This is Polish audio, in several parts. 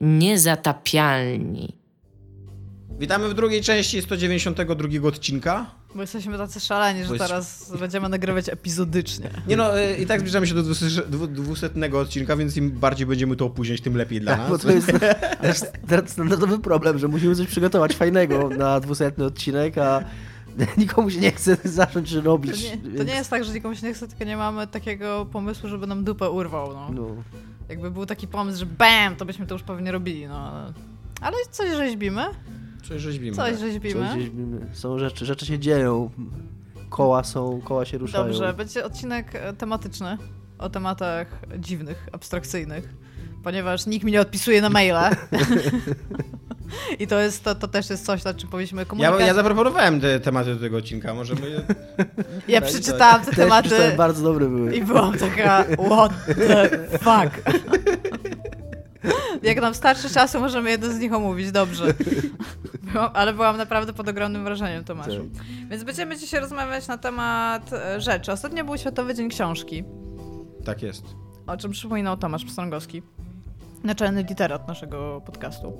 Niezatapialni. Witamy w drugiej części 192 odcinka. Bo jesteśmy tacy szaleni, że teraz będziemy nagrywać epizodycznie. Nie no, y, i tak zbliżamy się do 200 odcinka, więc im bardziej będziemy to opóźniać, tym lepiej dla Tak, bo nas. to jest standardowy problem, że musimy coś przygotować fajnego na 200 odcinek, a nikomu się nie chce zacząć To robić. nie, to nie jest tak, że nikomu się nie chce, tylko nie mamy takiego pomysłu, żeby nam dupę urwał. No. No. Jakby był taki pomysł, że bam, to byśmy to już pewnie robili. No. ale- Ale coś rzeźbimy, Coś rzeźbimy. coś tak. rzeźbimy. Coś gdzieś, są rzeczy, rzeczy się dzieją. Koła są, koła się ruszają. Dobrze, będzie odcinek e, tematyczny o tematach dziwnych, abstrakcyjnych, ponieważ nikt mi nie odpisuje na maile. I to, jest, to, to też jest coś, nad czym powinniśmy Ja, komunikować. ja zaproponowałem te tematy do tego odcinka, możemy... Ja przeczytałam te Też tematy bardzo dobre były. i byłam taka, what the fuck. Jak nam starczy czasu, możemy jeden z nich omówić, dobrze. Byłam, ale byłam naprawdę pod ogromnym wrażeniem, Tomaszu. Tak. Więc będziemy dzisiaj rozmawiać na temat e, rzeczy. Ostatnio był Światowy Dzień Książki, Tak jest. o czym przypominał Tomasz Pstrągowski, naczelny literat naszego podcastu.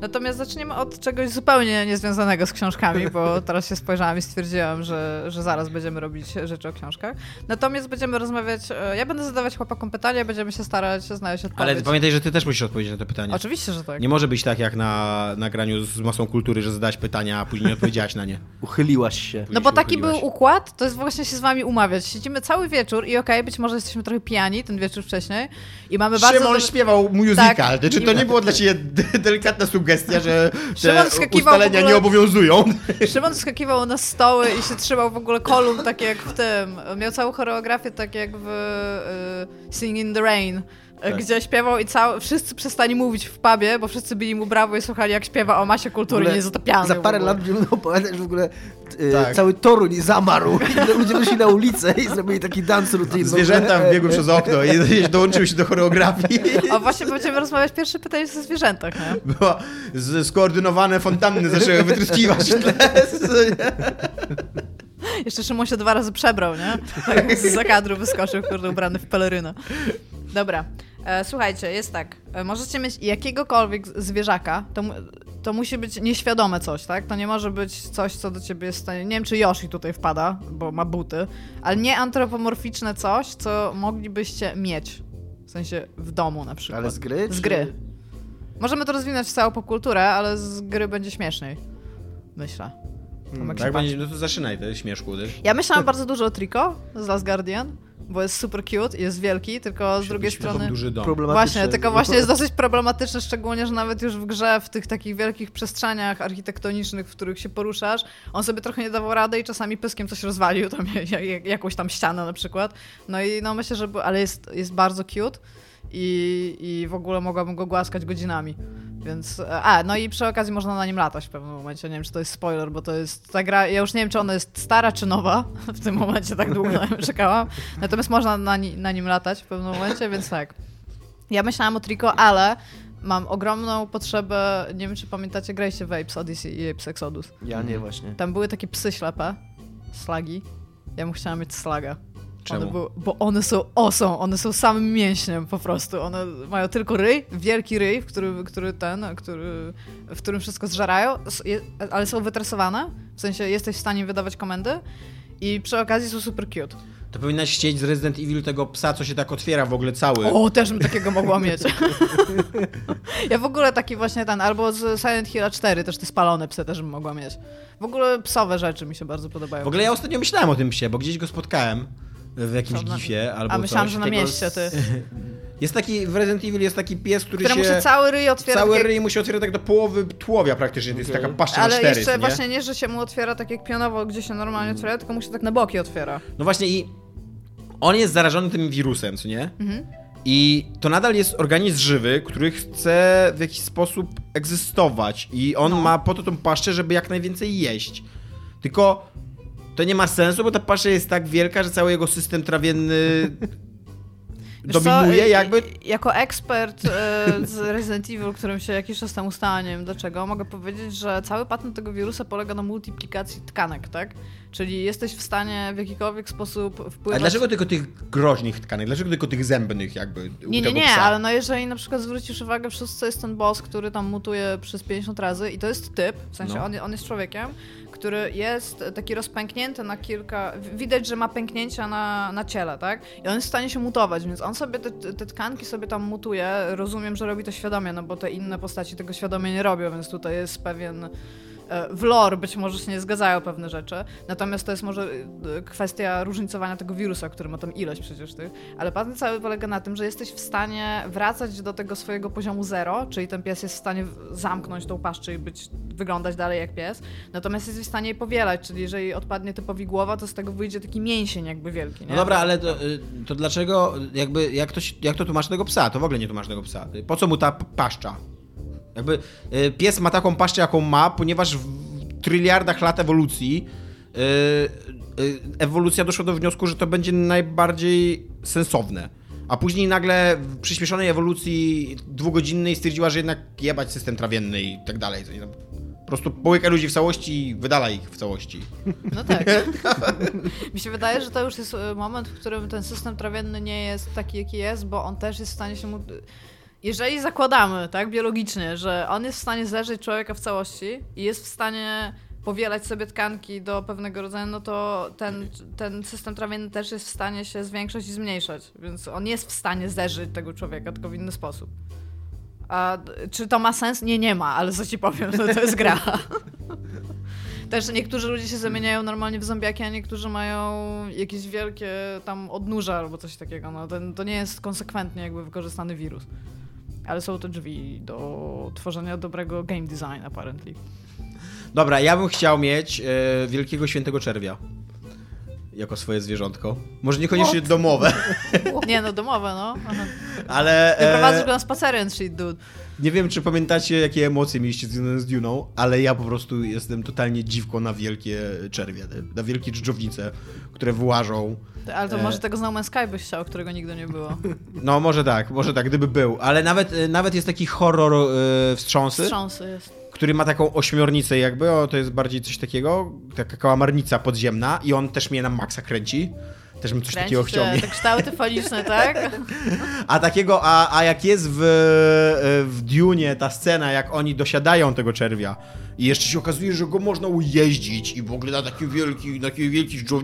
Natomiast zaczniemy od czegoś zupełnie niezwiązanego z książkami, bo teraz się spojrzałam i stwierdziłam, że, że zaraz będziemy robić rzeczy o książkach. Natomiast będziemy rozmawiać, e, ja będę zadawać chłopakom pytania, będziemy się starać znaleźć odpowiedź. Ale pamiętaj, że ty też musisz odpowiedzieć na to pytanie. Oczywiście, że tak. Nie może być tak jak na nagraniu z masą kultury, że zadałeś pytania, a później nie odpowiedziałaś na nie. Uchyliłaś się. No Później bo się taki uchyliłaś. był układ, to jest właśnie się z wami umawiać. Siedzimy cały wieczór i okej, być może jesteśmy trochę pijani ten wieczór wcześniej i mamy bardzo... Szymon śpiewał musical. Tak. Czy to nie było dla ciebie de- delikatna sugestia, że te wskakiwał ustalenia ogóle- nie obowiązują? Szymon skakiwał na stoły i się trzymał w ogóle kolumn, tak jak w tym. Miał całą choreografię, tak jak w y, Sing in the Rain, Tak. gdzie śpiewał i cały, wszyscy przestali mówić w pubie, bo wszyscy byli mu brawo i słuchali, jak śpiewa o masie kultury ogóle niezatapialnej. Za parę lat będziemy opowiadać w ogóle e, Tak. cały Toruń zamarł. I ludzie wyszli na ulicę i zrobili taki dance routine. Zwierzęta wbiegły przez okno i dołączyły się do choreografii. A właśnie będziemy rozmawiać pierwsze pytanie o zwierzętach, nie? Była z, skoordynowane fontanny zaczęły wytryskiwać. Jeszcze Szymon się dwa razy przebrał, nie? Tak, z zakadru wyskoczył, kurde, ubrany w pelerynę. Dobra, e, słuchajcie, jest tak. E, możecie mieć jakiegokolwiek zwierzaka, to, to musi być nieświadome coś, tak? To nie może być coś, co do ciebie jest w stanie... Nie wiem, czy Yoshi tutaj wpada, bo ma buty, ale nie antropomorficzne coś, co moglibyście mieć. W sensie w domu na przykład. Ale z gry? Z czy- gry. Możemy to rozwinąć w całą popkulturę, ale z gry będzie śmieszniej. Myślę. Się Tak patrzy. będzie, no to zaczynaj te śmieszku. Ty. Ja myślałam bardzo dużo o Trico z Last Guardian, bo jest super cute i jest wielki, tylko z drugiej strony... duży dom. Właśnie, tylko właśnie jest dosyć problematyczne, szczególnie, że nawet już w grze, w tych takich wielkich przestrzeniach architektonicznych, w których się poruszasz, on sobie trochę nie dawał rady i czasami pyskiem coś rozwalił, tam jak- jak- jakąś tam ścianę na przykład. No i no myślę, że... Ale jest, jest bardzo cute i, i w ogóle mogłabym go głaskać godzinami. Więc, a, no i przy okazji można na nim latać w pewnym momencie. Nie wiem, czy to jest spoiler, bo to jest ta gra. Ja już nie wiem, czy ona jest stara, czy nowa. W tym momencie tak długo na nią czekałam. Natomiast można na, ni- na nim latać w pewnym momencie, więc tak. Ja myślałam o Trico, ale mam ogromną potrzebę. Nie wiem, czy pamiętacie, graliście w Apes Odyssey i Apes Exodus. Ja nie właśnie. Tam były takie psy ślepe, slagi. Ja bym chciała mieć slaga. Czemu? One bo one są osą, one są samym mięśniem po prostu. One mają tylko ryj, wielki ryj, w który, który ten, który, w którym wszystko zżerają, ale są wytresowane, w sensie jesteś w stanie wydawać komendy i przy okazji są super cute. To powinnaś chcieć z Resident Evil tego psa, co się tak otwiera w ogóle cały. O, też bym takiego mogła mieć. ja w ogóle taki właśnie ten, albo z Silent Hill 4 też te spalone psy też bym mogła mieć. W ogóle psowe rzeczy mi się bardzo podobają. W ogóle ja ostatnio myślałem o tym psie, bo gdzieś go spotkałem w jakimś Co, na- gifie albo A myślałam, coś. że na mieście ty. Jest taki, w Resident Evil jest taki pies, który Któremu się... cały ryj otwiera. Cały tak jak- ryj mu się otwiera tak do połowy tułowia praktycznie, to jest taka paszcza na Ale cztery, jeszcze nie? właśnie nie, że się mu otwiera tak jak pionowo, gdzie się normalnie otwiera, tylko mu się tak na boki otwiera. No właśnie i on jest zarażony tym wirusem, co nie? Mhm. I to nadal jest organizm żywy, który chce w jakiś sposób egzystować i on No. ma po to tą paszczę, żeby jak najwięcej jeść. Tylko to nie ma sensu, bo ta paszcza jest tak wielka, że cały jego system trawienny Wiesz co, dominuje y- jakby... Jako ekspert e, z Resident Evil, którym się jakiś czas temu stałem, nie wiem dlaczego, mogę powiedzieć, że cały patent tego wirusa polega na multiplikacji tkanek, tak? Czyli jesteś w stanie w jakikolwiek sposób A wpływać... dlaczego tylko tych groźnych tkanek? Dlaczego tylko tych zębnych jakby u Nie, nie, nie, psa? ale no jeżeli na przykład zwrócisz uwagę, w szóstce jest ten boss, który tam mutuje przez 50 razy i to jest typ, w sensie No. on, on jest człowiekiem, który jest taki rozpęknięty na kilka... Widać, że ma pęknięcia na, na ciele, tak? I on jest w stanie się mutować, więc on sobie te, te tkanki sobie tam mutuje. Rozumiem, że robi to świadomie, no bo te inne postaci tego świadomie nie robią, więc tutaj jest pewien w lore być może się nie zgadzają pewne rzeczy, natomiast to jest może e, kwestia różnicowania tego wirusa, który ma tam ilość przecież tych, ale patent cały polega na tym, że jesteś w stanie wracać do tego swojego poziomu zero, czyli ten pies jest w stanie zamknąć tą paszczę i być, wyglądać dalej jak pies, natomiast jesteś w stanie jej powielać, czyli jeżeli odpadnie typowi głowa, to z tego wyjdzie taki mięsień jakby wielki, nie? No dobra, ale to, y, to dlaczego, jakby, jak to, jak to tłumaczy tego psa? To w ogóle nie tłumaczy tego psa. Po co mu ta paszcza? Jakby y, pies ma taką paszczę, jaką ma, ponieważ w tryliardach lat ewolucji y, y, ewolucja doszła do wniosku, że to będzie najbardziej sensowne. A później nagle w przyspieszonej ewolucji dwugodzinnej stwierdziła, że jednak jebać system trawienny i tak dalej. Po prostu połyka ludzi w całości i wydala ich w całości. No tak. Mi się wydaje, że to już jest e, moment, w którym ten system trawienny nie jest taki, jaki jest, bo on też jest w stanie się mu... Jeżeli zakładamy, tak, biologicznie, że on jest w stanie zeżyć człowieka w całości i jest w stanie powielać sobie tkanki do pewnego rodzaju, no to ten, ten system trawienny też jest w stanie się zwiększać i zmniejszać. Więc on jest w stanie zeżyć tego człowieka, tylko w inny sposób. A czy to ma sens? Nie, nie ma, ale co ci powiem, no to jest gra. Też niektórzy ludzie się zamieniają normalnie w zombiaki, a niektórzy mają jakieś wielkie tam odnóża albo coś takiego. No, to nie jest konsekwentnie jakby wykorzystany wirus. Ale są to drzwi do tworzenia dobrego game design, apparently. Dobra, ja bym chciał mieć e, wielkiego świętego czerwia. Jako swoje zwierzątko. Może niekoniecznie domowe, Nie no, domowe, no. Aha. ale. Wyprowadzisz go E, na spacery and shit, dude. Nie wiem, czy pamiętacie, jakie emocje mieliście związane z Duną, ale ja po prostu jestem totalnie dziwką na wielkie czerwie, na wielkie dżdżownice, które wyłażą. Ale to E. może tego z No Man's Sky byś chciał, którego nigdy nie było. No, może tak, może tak, gdyby był. Ale nawet, e, nawet jest taki horror e, wstrząsy, Wstrząsy jest. który ma taką ośmiornicę jakby, o, to jest bardziej coś takiego, taka kałamarnica podziemna i on też mnie na maksa kręci. Też bym coś takiego Kręci chciał te, te kształty faliczne, tak? A takiego, a, a jak jest w, w Dune ta scena, jak oni dosiadają tego czerwia i jeszcze się okazuje, że go można ujeździć i w ogóle na takiej wielkiej, na takiej wielkiej tam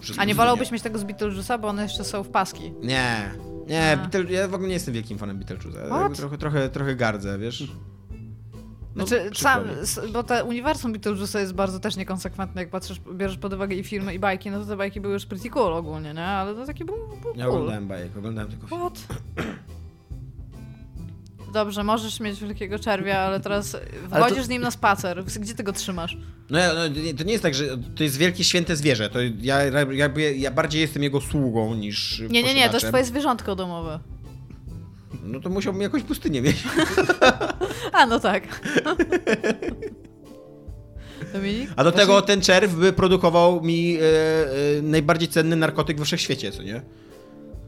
przez Mm. A nie wolałbyś mieć tego z Beetlejuice'a, bo one jeszcze są w paski. Nie, nie. Beetle, ja w ogóle nie jestem wielkim fanem Beetlejuice'a. Trochę, trochę, trochę gardzę, wiesz? No, Znaczy, sam, bo te uniwersum Beetlejuice'a jest bardzo też niekonsekwentne, jak patrzysz, bierzesz pod uwagę i filmy, i bajki, no to te bajki były już pretty cool ogólnie, nie? Ale to taki był, był Ja cool. oglądałem bajek, oglądałem tylko film. What? Dobrze, możesz mieć wielkiego czerwia, ale teraz wchodzisz to- z nim na spacer. Gdzie ty go trzymasz? No, ja- no to nie- jest tak, że to jest wielkie święte zwierzę. To ja, jakby, ja bardziej jestem jego sługą niż Nie, nie, nie, to jest twoje zwierzątko domowe. No to musiałbym jakąś pustynię mieć. A, no tak. Dominik? A do tego ten czerw by produkował mi e, e, najbardziej cenny narkotyk we wszechświecie, co nie?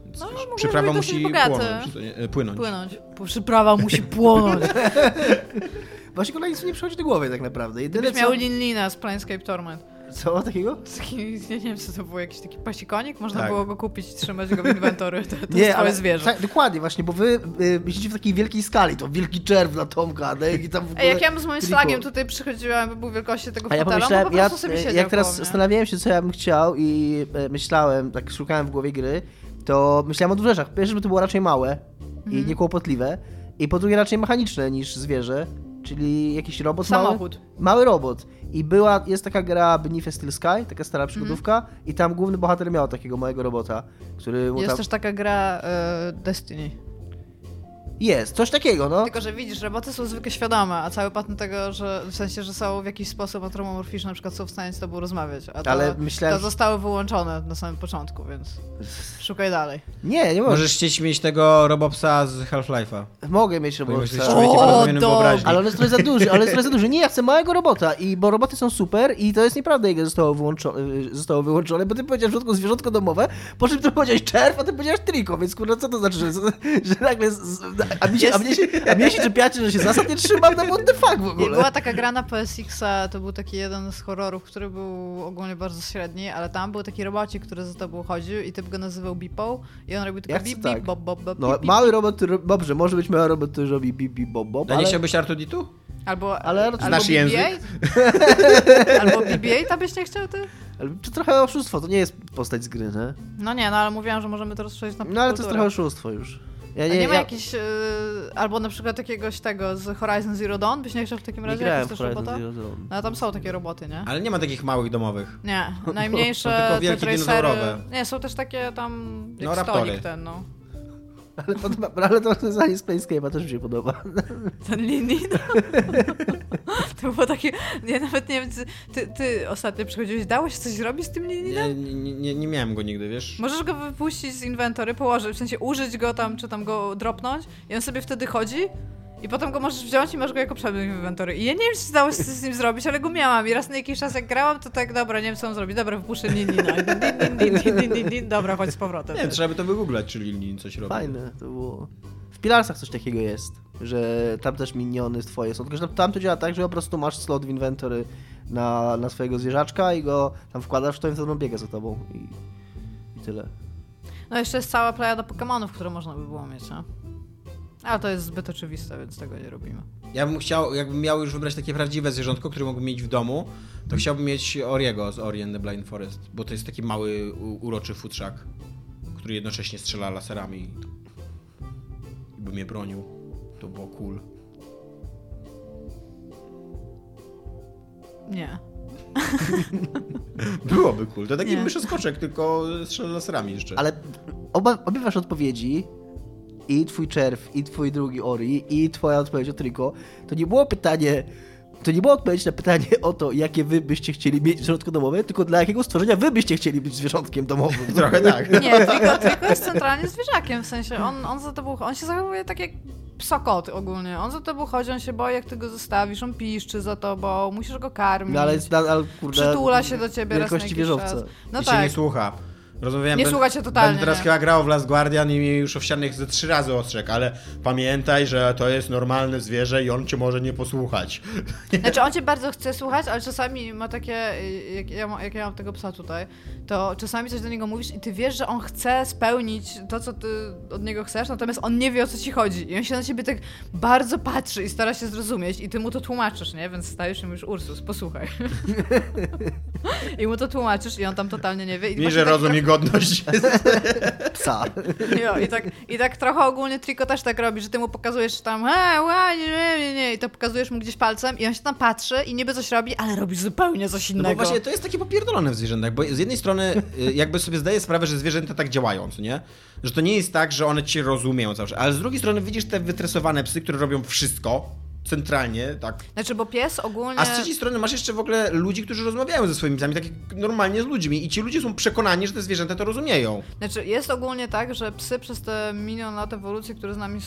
Więc No, przyprawa musi płonąć, co nie? E, płynąć. Płynąć. Przyprawa musi płonąć. Właśnie mi nie przychodzi do głowy tak naprawdę. Jedyne Gdybyś co... miał Lin Lina z Planescape Torment. Co takiego? Taki, ja nie wiem, co to był, jakiś taki pasikonik? Można Tak. było go kupić i trzymać go w inwentory. To, to Nie, ale zwierzę. tak, dokładnie właśnie, bo wy y, myślicie w takiej wielkiej skali, to wielki czerw na Tomka, no i tam w ogóle... Ej, jak ja z moim triko. slagiem tutaj przychodziłam, by był wielkości tego ja fotela, pomyślałem, no po ja, prostu sobie siedział jak teraz zastanawiałem się, co ja bym chciał i e, myślałem, tak szukałem w głowie gry, to myślałem o dwóch rzeczach. Pierwsze, żeby to było raczej małe Mhm. i niekłopotliwe i po drugie raczej mechaniczne niż zwierzę, czyli jakiś robot Samochód. mały. Mały robot. I była, jest taka gra Beneath a Steel Sky, taka stara przygodówka i tam główny bohater miał takiego małego robota, który mu Jest tam... też taka gra e, Destiny. Jest, coś takiego, no. Tylko, że widzisz, roboty są zwykle świadome, a cały patent tego, że w sensie, że są w jakiś sposób antromorficzne, na przykład są w stanie z tobą rozmawiać. A to, Ale myślałem, to że- zostały wyłączone na samym początku, więc szukaj dalej. Nie, nie możesz. Możesz chcieć mieć tego Robopsa z Half-Life'a. Mogę mieć człowiekiem O, o rozumianym dobra. wyobraźni. Ale on jest trochę za duży, ale jest trochę za duży. Nie, ja chcę małego robota, i bo roboty są super i to jest nieprawda, jak zostało, wyłączone, zostało wyłączone, bo ty powiedziałeś w środku zwierzątko domowe, po czym ty powiedziałeś czerw, a ty powiedziałeś triko, więc kurwa, co to znaczy, że, że nagle... Z- a, mi się, a, mnie się, a mnie się czepiacie, że się zasad nie trzymam, no what the fuck w ogóle. była taka gra na PSX-a, to był taki jeden z horrorów, który był ogólnie bardzo średni, ale tam był taki robocik, który za tobą chodził i typ go nazywał Bipą i on robił tylko Ja chcę bip, bip, tak. bob, bob, bob, No, bip, bip. mały robot, dobrze, może być mały robot, który robi bip, bip, bob, bob, A nie ale... chciałbyś R2D2? Albo, Ale albo znasz BB-8? język? Albo BB-8, a byś nie chciał ty? ale Czy trochę oszustwo, to nie jest postać z gry, nie? No nie, no ale mówiłam, że możemy to rozszerzyć na No ale to jest trochę oszustwo już. Ja A nie, ma ja jakiś, y, albo na przykład jakiegoś tego z Horizon Zero Dawn, byś nie chciał w takim nie razie w też Horizon robota? Zero Dawn. No tam są takie roboty, nie? Ale nie ma takich małych domowych. Nie, najmniejsze To tylko te wielkie tracery... Nie, są też takie tam, jak No, raptory. stolik ten, no. Ale, podoba, ale to rozwiązanie z Planescape'a też mi się podoba. Ten Linin. to było takie, ja nawet nie wiem, ty, ty, ty ostatnio przychodziłeś, dało się coś zrobić z tym Lininem? Nie, nie, nie, nie miałem go nigdy, wiesz? Możesz go wypuścić z inwentory, położyć, w sensie użyć go tam, czy tam go dropnąć i on sobie wtedy chodzi i potem go możesz wziąć i masz go jako przedmiot w inwentory. I ja nie wiem, czy dało się coś z nim zrobić, ale go miałam i raz na jakiś czas jak grałam, to tak, dobra, nie wiem, co on zrobi. Dobra, wypuszczę Ninina. Din, din, din, din, din, din. Dobra, chodź z powrotem. Nie trzeba by to wygooglać, czy Lilin coś robi. Fajne to było. W Pilarsach coś takiego jest, że tam też miniony twoje są, tylko że tam to działa tak, że po prostu masz slot w inwentory na, na swojego zwierzaczka i go tam wkładasz w to on biega za tobą i, i tyle. No jeszcze jest cała plejada Pokemonów, które można by było mieć, no. Ale to jest zbyt oczywiste, więc tego nie robimy. Ja bym chciał, jakbym miał już wybrać takie prawdziwe zwierzątko, które mógłbym mieć w domu, to chciałbym mieć Oriego z Ori and the Blind Forest, bo to jest taki mały, uroczy futrzak, który jednocześnie strzela laserami i by mnie bronił. To było cool. Nie. Byłoby cool. To taki myszoskoczek, tylko strzela laserami jeszcze. Ale oba, obie wasze odpowiedzi, i twój czerw, i twój drugi Ori, i twoja odpowiedź o Triko, to nie było pytanie, to nie była odpowiedź na pytanie o to, jakie wy byście chcieli mieć zwierzątko domowe, tylko dla jakiego stworzenia wy byście chcieli być zwierzątkiem domowym. Trochę tak. Nie, Triko, Triko jest centralnie zwierzakiem, w sensie on, on za tobą, on się zachowuje tak jak psokot ogólnie. On za tobą chodzi, on się boi, jak ty go zostawisz, on piszczy za tobą, musisz go karmić. No ale nadal, kurde, Przytula się do ciebie raz na jakiś czas. No I się tak. nie słucha. Rozmawiałem, Nie ben- słucha cię totalnie, Będę teraz nie. chyba grał w Last Guardian i mi już owsianych ze trzy razy ostrzegł, ale pamiętaj, że to jest normalne zwierzę i on cię może nie posłuchać. Znaczy on cię bardzo chce słuchać, ale czasami ma takie, y, jak ja, ma- jak ja mam tego psa tutaj, to czasami coś do niego mówisz i ty wiesz, że on chce spełnić to, co ty od niego chcesz, natomiast on nie wie, o co ci chodzi. I on się na ciebie tak bardzo patrzy i stara się zrozumieć i ty mu to tłumaczysz, nie? Więc stajesz się już Ursus, posłuchaj. I mu to tłumaczysz i on tam totalnie nie wie. I Nie, że tak rozum i godność. Psa. Jo, i, tak, I tak trochę ogólnie Triko też tak robi, że ty mu pokazujesz tam he, ła, nie, nie, nie, nie, i to pokazujesz mu gdzieś palcem i on się tam patrzy i niby coś robi, ale robi zupełnie coś No innego. bo właśnie to jest takie popierdolone w zwierzętach, bo z jednej strony y, jakby sobie zdaję sprawę, że zwierzęta tak działają, co nie? Że to nie jest tak, że one cię rozumieją zawsze, ale z drugiej strony widzisz te wytresowane psy, które robią wszystko, centralnie, tak. Znaczy, bo pies ogólnie... A z trzeciej strony masz jeszcze w ogóle ludzi, którzy rozmawiają ze swoimi psami, tak jak normalnie z ludźmi i ci ludzie są przekonani, że te zwierzęta to rozumieją. Znaczy, jest ogólnie tak, że psy przez te milion lat ewolucji, które z nami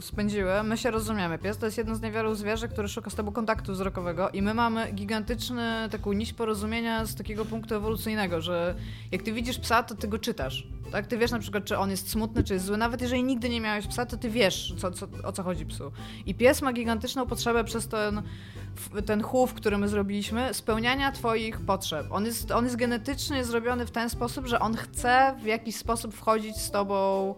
spędziły, my się rozumiemy. Pies to jest jedno z niewielu zwierzę, które szuka z tobą kontaktu wzrokowego i my mamy gigantyczny taką nić porozumienia z takiego punktu ewolucyjnego, że jak ty widzisz psa, to ty go czytasz. Tak? Ty wiesz na przykład, czy on jest smutny, czy jest zły. Nawet jeżeli nigdy nie miałeś psa, to ty wiesz, co, co, o co chodzi psu. I pies ma gigantyczną potrzebę przez ten, ten chów, który my zrobiliśmy, spełniania twoich potrzeb. On jest, on jest genetycznie zrobiony w ten sposób, że on chce w jakiś sposób wchodzić z tobą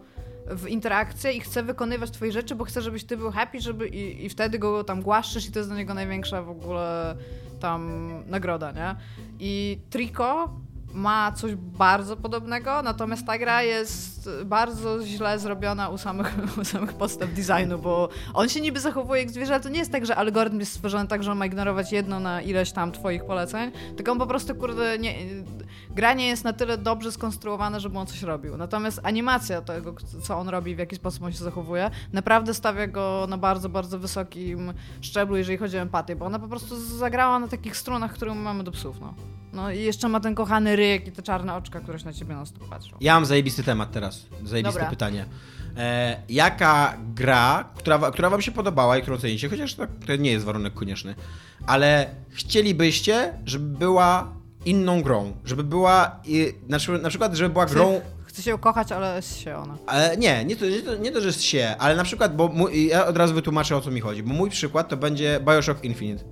w interakcję i chce wykonywać twoje rzeczy, bo chce, żebyś ty był happy, żeby i, i wtedy go tam głaszczysz i to jest dla niego największa w ogóle tam nagroda, nie? I Trico ma coś bardzo podobnego, natomiast ta gra jest bardzo źle zrobiona u samych, u samych podstaw designu, bo on się niby zachowuje jak zwierzę, ale to nie jest tak, że algorytm jest stworzony tak, że on ma ignorować jedno na ileś tam twoich poleceń, tylko on po prostu, kurde, nie, gra nie jest na tyle dobrze skonstruowana, żeby on coś robił. Natomiast animacja tego, co on robi, w jaki sposób on się zachowuje, naprawdę stawia go na bardzo, bardzo wysokim szczeblu, jeżeli chodzi o empatię, bo ona po prostu zagrała na takich strunach, które my mamy do psów, no. No i jeszcze ma ten kochany ryk i te czarne oczka, które się na ciebie na stop patrzą. Ja mam zajebisty temat teraz, zajebiste Dobra. pytanie. E, jaka gra, która, która wam się podobała i którą cenicie, chociaż to, to nie jest warunek konieczny, ale chcielibyście, żeby była inną grą, żeby była, i, na, przykład- na przykład, żeby była grą... Chcę się ukochać, ale jest się ona. Ale nie, nie to, nie, to, nie to, że jest się, ale na przykład, bo mój, ja od razu wytłumaczę o co mi chodzi, bo mój przykład to będzie Bioshock Infinite,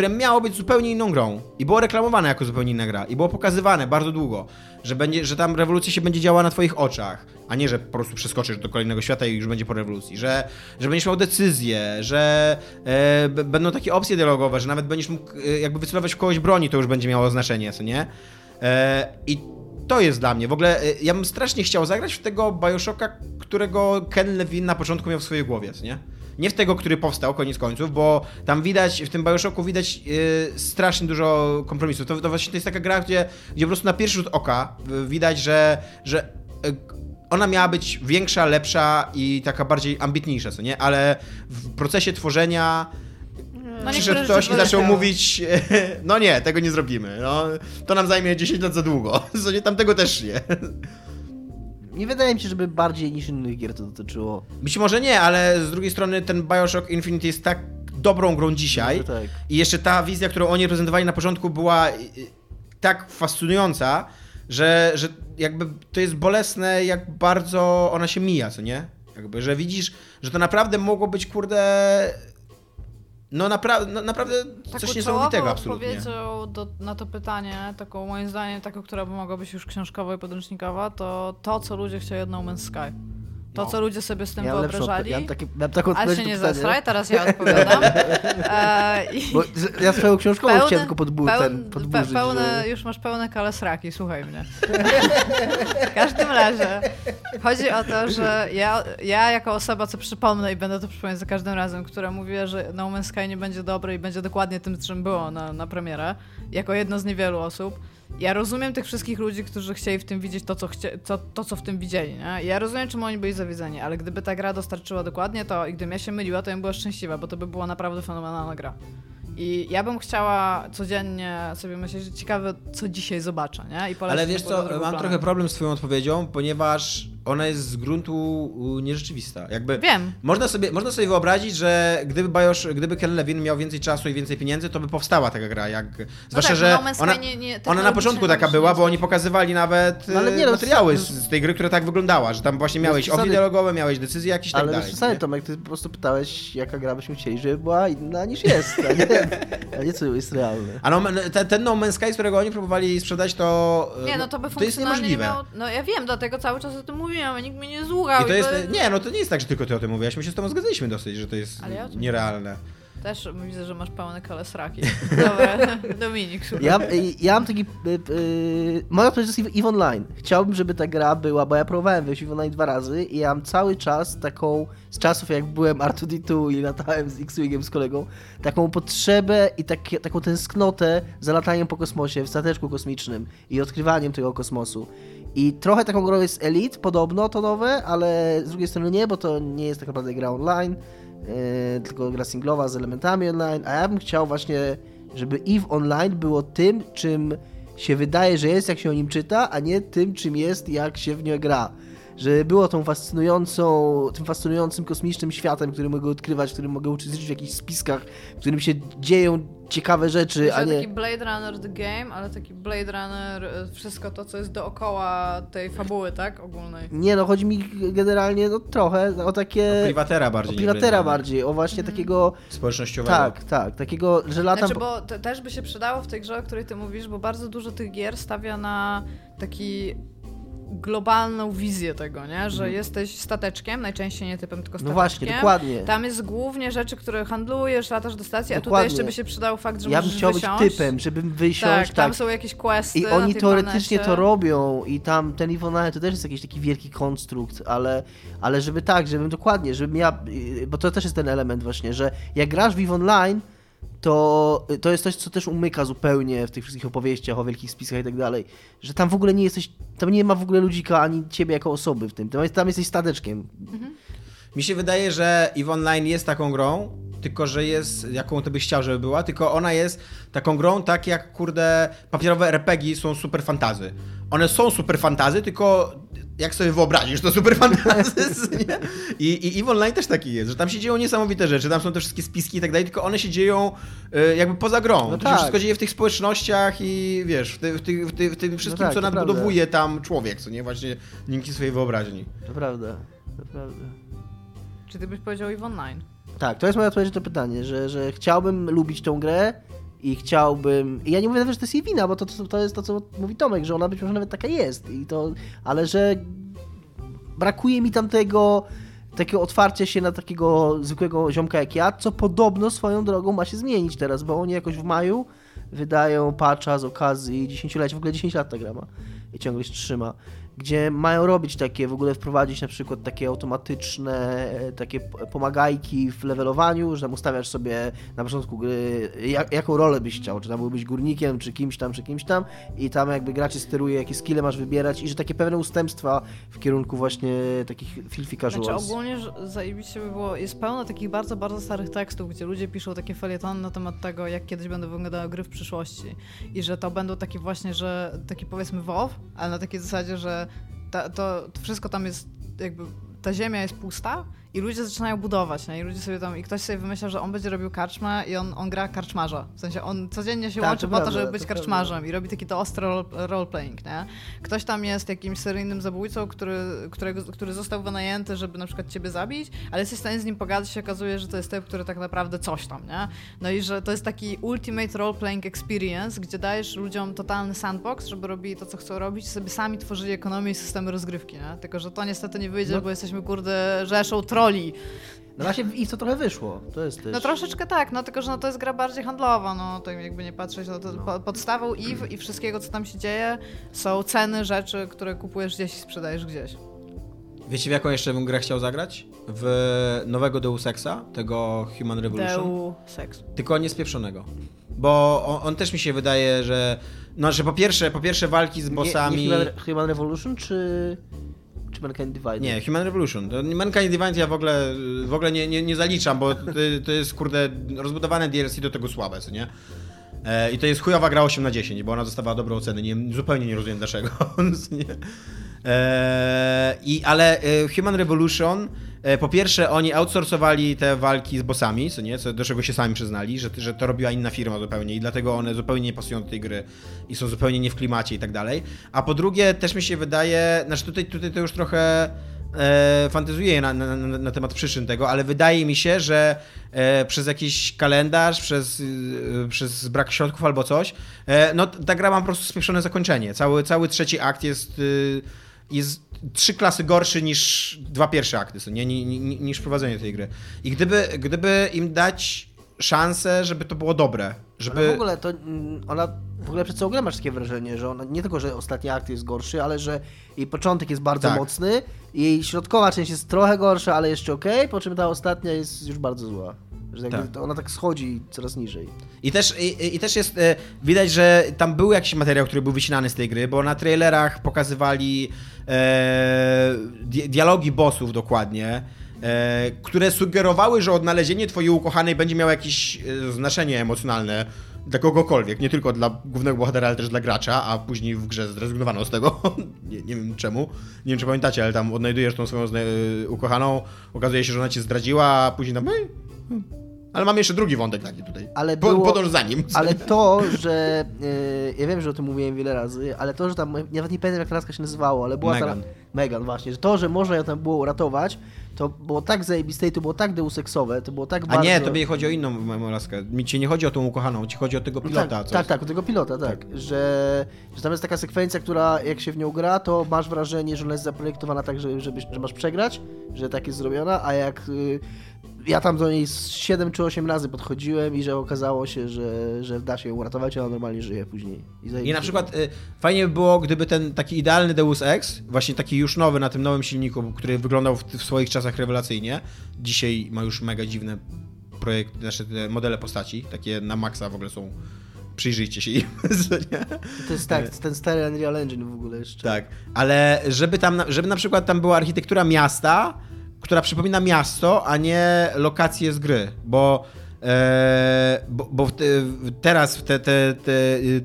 które miało być zupełnie inną grą i było reklamowane jako zupełnie inna gra i było pokazywane bardzo długo, że, będzie, że tam rewolucja się będzie działała na twoich oczach, a nie, że po prostu przeskoczysz do kolejnego świata i już będzie po rewolucji, że, że będziesz miał decyzje, że e, będą takie opcje dialogowe, że nawet będziesz mógł e, jakby wycelować w kogoś broni, to już będzie miało znaczenie, co nie? E, I to jest dla mnie. W ogóle y, ja bym strasznie chciał zagrać w tego Bioshocka, którego Ken Levine na początku miał w swojej głowie, co nie? Nie w tego, który powstał, koniec końców, bo tam widać, w tym Bioshocku widać yy, strasznie dużo kompromisów. To, to właśnie to jest taka gra, gdzie, gdzie po prostu na pierwszy rzut oka y, widać, że, że y, ona miała być większa, lepsza i taka bardziej ambitniejsza, co nie? Ale w procesie tworzenia No przyszedł ktoś i zaczął mówić, no nie, tego nie zrobimy, no, to nam zajmie 10 lat za długo, co nie, tamtego też nie. Nie wydaje mi się, żeby bardziej niż innych gier to dotyczyło. Być może nie, ale z drugiej strony ten Bioshock Infinite jest tak dobrą grą dzisiaj tak. i jeszcze ta wizja, którą oni prezentowali na początku była y, y, tak fascynująca, że, że jakby to jest bolesne, jak bardzo ona się mija, co nie? Jakby, że widzisz, że to naprawdę mogło być, kurde, no, napra no naprawdę coś Taką niesamowitego absolutnie. odpowiedzią do, na to pytanie, taką moim zdaniem, taką, która by mogła być już książkowa i podręcznikowa, to to, co ludzie chcieli od No Man's Sky. To, No. co ludzie sobie z tym Ja mam, lepszą, wyobrażali. ja taką Ale się nie zesraj, teraz ja odpowiadam. E, Bo ja swoją książkową pełne- chciałem tylko podbu- pełn- podburzyć, pe, pełne, że... Już masz pełne kalesraki, słuchaj mnie. w każdym razie chodzi o to, że ja, ja jako osoba, co przypomnę i będę to przypominać za każdym razem, która mówiła, że No Man's Sky nie będzie dobre i będzie dokładnie tym, czym było na, na premierę, jako jedna z niewielu osób, ja rozumiem tych wszystkich ludzi, którzy chcieli w tym widzieć to, co, chcie, to, to, co w tym widzieli. Nie? Ja rozumiem, czemu oni byli zawiedzeni, ale gdyby ta gra dostarczyła dokładnie to i gdybym ja się myliła, to bym była szczęśliwa, bo to by była naprawdę fenomenalna gra. I ja bym chciała codziennie sobie myśleć, że ciekawe, co dzisiaj zobaczę, nie? I Ale wiesz co, mam planę. trochę problem z twoją odpowiedzią, ponieważ ona jest z gruntu nierzeczywista. Jakby Wiem. Można sobie, można sobie wyobrazić, że gdyby Bios, gdyby Ken Levine miał więcej czasu i więcej pieniędzy, to by powstała taka gra. Jak, zwłaszcza, tak, że No ona, nie- nie- ona na początku taka była, bo oni pokazywali nawet No, ale e, nie, no, materiały z- z, tej gry, która tak wyglądała, że tam właśnie miałeś przesady. opcje dialogowe, miałeś decyzje jakieś tak Ale bez dalej. przesady, nie? Tomek, ty po prostu pytałeś, jaka gra byśmy chcieli, żeby była inna niż jest, a nie, a nie co jest realne. A no, ten, ten No Man's Sky, z którego oni próbowali sprzedać, to e, Nie, no to by to jest niemożliwe. miało... No ja wiem, dlatego cały czas o tym mówiłam, a nikt mnie nie słuchał. I to jest, to- nie, no to nie jest tak, że tylko ty o tym mówiłaś, my się z tobą zgadzaliśmy dosyć, że to jest Ale ja nierealne. Też widzę, że masz pełne kalesraki. Dobra, Dominik, słuchaj. Ja, y, ja mam taki. Y, y, moja odpowiedź jest EVE Online. Chciałbym, żeby ta gra była, bo ja próbowałem wejść w EVE Online dwa razy i ja mam cały czas taką, z czasów jak byłem R2D2 i latałem z X-Wingiem z kolegą, taką potrzebę i takie, taką tęsknotę za lataniem po kosmosie w stateczku kosmicznym i odkrywaniem tego kosmosu. I trochę taką grą jest Elite, podobno to nowe, ale z drugiej strony nie, bo to nie jest tak naprawdę gra online, yy, tylko gra singlowa z elementami online, a ja bym chciał właśnie, żeby EVE Online było tym, czym się wydaje, że jest, jak się o nim czyta, a nie tym, czym jest, jak się w nie gra. Że było tą fascynującą, tym fascynującym kosmicznym światem, który mogę odkrywać, który mogę uczestniczyć w jakichś spiskach, w którym się dzieją ciekawe rzeczy, a Myślę, nie... taki Blade Runner The Game, ale taki Blade Runner, e, wszystko to, co jest dookoła tej fabuły, tak? Ogólnej. Nie no, chodzi mi generalnie no, trochę o takie... Privatera bardziej. o Blade bardziej, o właśnie Mhm. takiego... Społecznościowego. Tak, tak, takiego, że latam... Znaczy, bo to też by się przydało w tej grze, o której ty mówisz, bo bardzo dużo tych gier stawia na taki globalną wizję tego, nie? Że jesteś stateczkiem, najczęściej nie typem, tylko Mhm. No stateczkiem. właśnie, dokładnie. Tam jest głównie rzeczy, które handlujesz, latasz do stacji, a tutaj Dokładnie. jeszcze by się przydał fakt, że Ja bym chciał wysiąść. być typem, żebym wysiąść, Tak, tak. tam są jakieś questy I oni teoretycznie planecie. to robią i tam ten Online to też jest jakiś taki wielki konstrukt, ale, ale żeby tak, żebym dokładnie, żebym ja, y, bo to też jest ten element właśnie, że jak grasz w Eve Online, to, to jest coś, co też umyka zupełnie w tych wszystkich opowieściach o wielkich spiskach i tak dalej, że tam w ogóle nie jesteś, tam nie ma w ogóle ludzika ani ciebie jako osoby w tym, tam, tam jesteś stateczkiem. Mi się wydaje, że EVE Online jest taką grą, tylko że jest, jaką ty byś chciał, żeby była, tylko ona jest taką grą, tak jak, kurde, papierowe RPG są super fantazy. One są super fantazy, tylko jak sobie wyobrazisz, to super fantazy, nie? I, I EVE Online też taki jest, że tam się dzieją niesamowite rzeczy, tam są te wszystkie spiski i tak dalej, tylko one się dzieją y, jakby poza grą. No to tak. się wszystko dzieje w tych społecznościach i wiesz, w, ty, w, ty, w, ty, w tym wszystkim, tak, co nadbudowuje tam człowiek, co nie? Właśnie dzięki swojej wyobraźni. To prawda, to prawda. Czy ty byś powiedział EVE Online? Tak, to jest moja odpowiedź na to pytanie, że, że chciałbym lubić tą grę i chciałbym. I ja nie mówię nawet, że to jest jej wina, bo to, to, to jest to, co mówi Tomek, że ona być może nawet taka jest. I to, ale że brakuje mi tam tego takiego otwarcia się na takiego zwykłego ziomka jak ja, co podobno swoją drogą ma się zmienić teraz, bo oni jakoś w maju wydają patcha z okazji 10-lecia, w ogóle 10 lat ta gra ma i ciągle się trzyma, gdzie mają robić takie, w ogóle wprowadzić na przykład takie automatyczne, e, takie pomagajki w levelowaniu, że tam ustawiasz sobie na początku gry, jak, jaką rolę byś chciał, czy tam byłbyś górnikiem, czy kimś tam, czy kimś tam i tam jakby gracie steruje, jakie skille masz wybierać i że takie pewne ustępstwa w kierunku właśnie takich Znaczy casuals. ogólnie że zajebiście by było, jest pełno takich bardzo, bardzo starych tekstów, gdzie ludzie piszą takie felietony na temat tego, jak kiedyś będą wyglądały gry w przyszłości. I że to będą takie właśnie, że taki powiedzmy WoW, ale na takiej zasadzie, że ta, to, to wszystko tam jest jakby, ta ziemia jest pusta i ludzie zaczynają budować, nie? I ludzie sobie tam, i ktoś sobie wymyśla, że on będzie robił karczmę i on, on gra karczmarza. W sensie on codziennie się Tak, łączy to po to, prawda, żeby być to karczmarzem i robi taki to ostry role- roleplaying, nie? Ktoś tam jest jakimś seryjnym zabójcą, który, którego, który został wynajęty, żeby na przykład ciebie zabić, ale jesteś w stanie z nim pogadać się okazuje, że to jest typ, który tak naprawdę coś tam, nie? No i że to jest taki ultimate role-playing experience, gdzie dajesz ludziom totalny sandbox, żeby robili to, co chcą robić i sobie sami tworzyli ekonomię i systemy rozgrywki, nie? Tylko, że to niestety nie wyjdzie, No. bo jesteśmy, kurde, rzeszą No właśnie i to trochę wyszło, to jest też... No troszeczkę tak, no tylko, że no to jest gra bardziej handlowa, no to jakby nie patrzeć, no to po- podstawą EVE i wszystkiego, co tam się dzieje, są ceny rzeczy, które kupujesz gdzieś i sprzedajesz gdzieś. Wiecie w jaką jeszcze bym grę chciał zagrać? W nowego Deus Exa, tego Human Revolution. Deu seks. Tylko niespieprzonego. Bo on, on też mi się wydaje, że. No, że po pierwsze, po pierwsze walki z bossami. Nie, nie Human, Human Revolution czy, Mankind Divided? Nie, Human Revolution. Mankind Divine ja w ogóle, w ogóle nie, nie, nie zaliczam, bo to, to jest kurde rozbudowane DLC do tego słabe, nie? E, I to jest chujowa gra 8 na 10, bo ona dostawała dobre oceny. Nie, zupełnie nie rozumiem dlaczego. E, i, ale e, Human Revolution, po pierwsze oni outsourcowali te walki z bossami, co nie? Co, do czego się sami przyznali, że, że to robiła inna firma zupełnie i dlatego one zupełnie nie pasują do tej gry i są zupełnie nie w klimacie i tak dalej. A po drugie też mi się wydaje, znaczy tutaj, tutaj to już trochę e, na, na, na, na temat przyczyn tego, ale wydaje mi się, że e, przez jakiś kalendarz, przez, e, przez brak środków albo coś, e, no ta gra ma po prostu spieszone zakończenie. Cały, cały trzeci akt jest, y, jest trzy klasy gorszy niż dwa pierwsze akty, co nie? Ni, ni, ni- niż prowadzenie tej gry. I gdyby, gdyby im dać szansę, żeby to było dobre, żeby... Ale w ogóle to mm, ona w ogóle przez całą grę masz takie wrażenie, że ona nie tylko, że ostatni akt jest gorszy, ale że jej początek jest bardzo Tak. mocny, jej środkowa część jest trochę gorsza, ale jeszcze okej, po czym ta ostatnia jest już bardzo zła. Że Tak. to ona tak schodzi coraz niżej. I też, i, I też jest e, widać, że tam był jakiś materiał, który był wycinany z tej gry, bo na trailerach pokazywali e, di dialogi bossów dokładnie, e, które sugerowały, że odnalezienie twojej ukochanej będzie miało jakieś e, znaczenie emocjonalne dla kogokolwiek, nie tylko dla głównego bohatera, ale też dla gracza, a później w grze zrezygnowano z tego. nie, nie wiem czemu. Nie wiem, czy pamiętacie, ale tam odnajdujesz tą swoją e, ukochaną, okazuje się, że ona cię zdradziła, a później tam... "Ej, hmm". Ale mam jeszcze drugi wątek taki tutaj. Ale po, było- Podąż za nim. Ale to, że yy, ja wiem, że o tym mówiłem wiele razy, ale to, że tam nawet nie pamiętam jak laska się nazywało, ale była Megan. ta Megan właśnie, że to, że można ją tam było uratować, to było tak zajebiste i to było tak deuseksowe, to było tak A bardzo... nie, tobie chodzi o inną moją laskę. Mi ci nie chodzi o tą ukochaną, ci chodzi o tego No pilota. tak, co tak, jest. tak, u tego pilota, tak. Że, że tam jest taka sekwencja, która jak się w nią gra, to masz wrażenie, że ona jest zaprojektowana tak, że, żeby, że masz przegrać, że tak jest zrobiona, a jak y, ja tam do niej z 7 czy 8 razy podchodziłem i że okazało się, że, że da się ją uratować, a ona normalnie żyje później. I na przykład y, fajnie by było, gdyby ten taki idealny Deus Ex, właśnie taki już nowy na tym nowym silniku, który wyglądał w, w swoich czasach rewelacyjnie, dzisiaj ma już mega dziwne projekty, znaczy modele postaci, takie na maksa w ogóle są. Przyjrzyjcie się im. To jest tak, ten stary Unreal Engine w ogóle jeszcze. Tak, ale żeby tam, żeby na przykład tam była architektura miasta, która przypomina miasto, a nie lokacje z gry, bo, e, bo, bo w te, w- teraz w, te, te,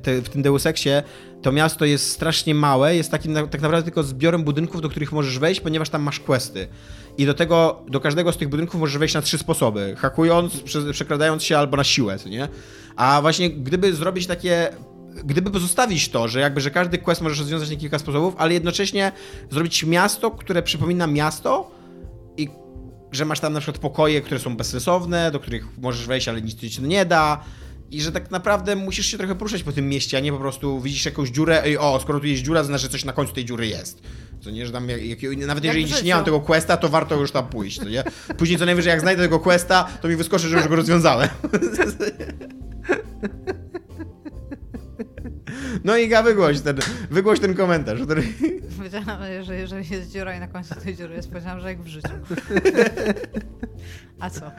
te, w tym Deus Exie to miasto jest strasznie małe, jest takim tak naprawdę tylko zbiorem budynków, do których możesz wejść, ponieważ tam masz questy. I do tego, do każdego z tych budynków możesz wejść na trzy sposoby. Hakując, prze, przekradając się albo na siłę, nie? A właśnie gdyby zrobić takie gdyby pozostawić to, że jakby, że każdy quest możesz rozwiązać na kilka sposobów, ale jednocześnie zrobić miasto, które przypomina miasto i że masz tam na przykład pokoje, które są bezsensowne, do których możesz wejść, ale nic ci nie da. I że tak naprawdę musisz się trochę poruszać po tym mieście, a nie po prostu widzisz jakąś dziurę i o, skoro tu jest dziura, to znaczy że coś na końcu tej dziury jest. Co nie, że tam jak, jak, nawet jeżeli nie mam tego questa, to warto już tam pójść, co nie? Później co najwyżej jak znajdę tego questa, to mi wyskoczy, że już go rozwiązałem. No i Iga, wygłoś ten, wygłoś ten komentarz, który... Powiedziałam, że jeżeli jest dziura i na końcu tej dziury jest, powiedziałam, że jak w życiu. A co?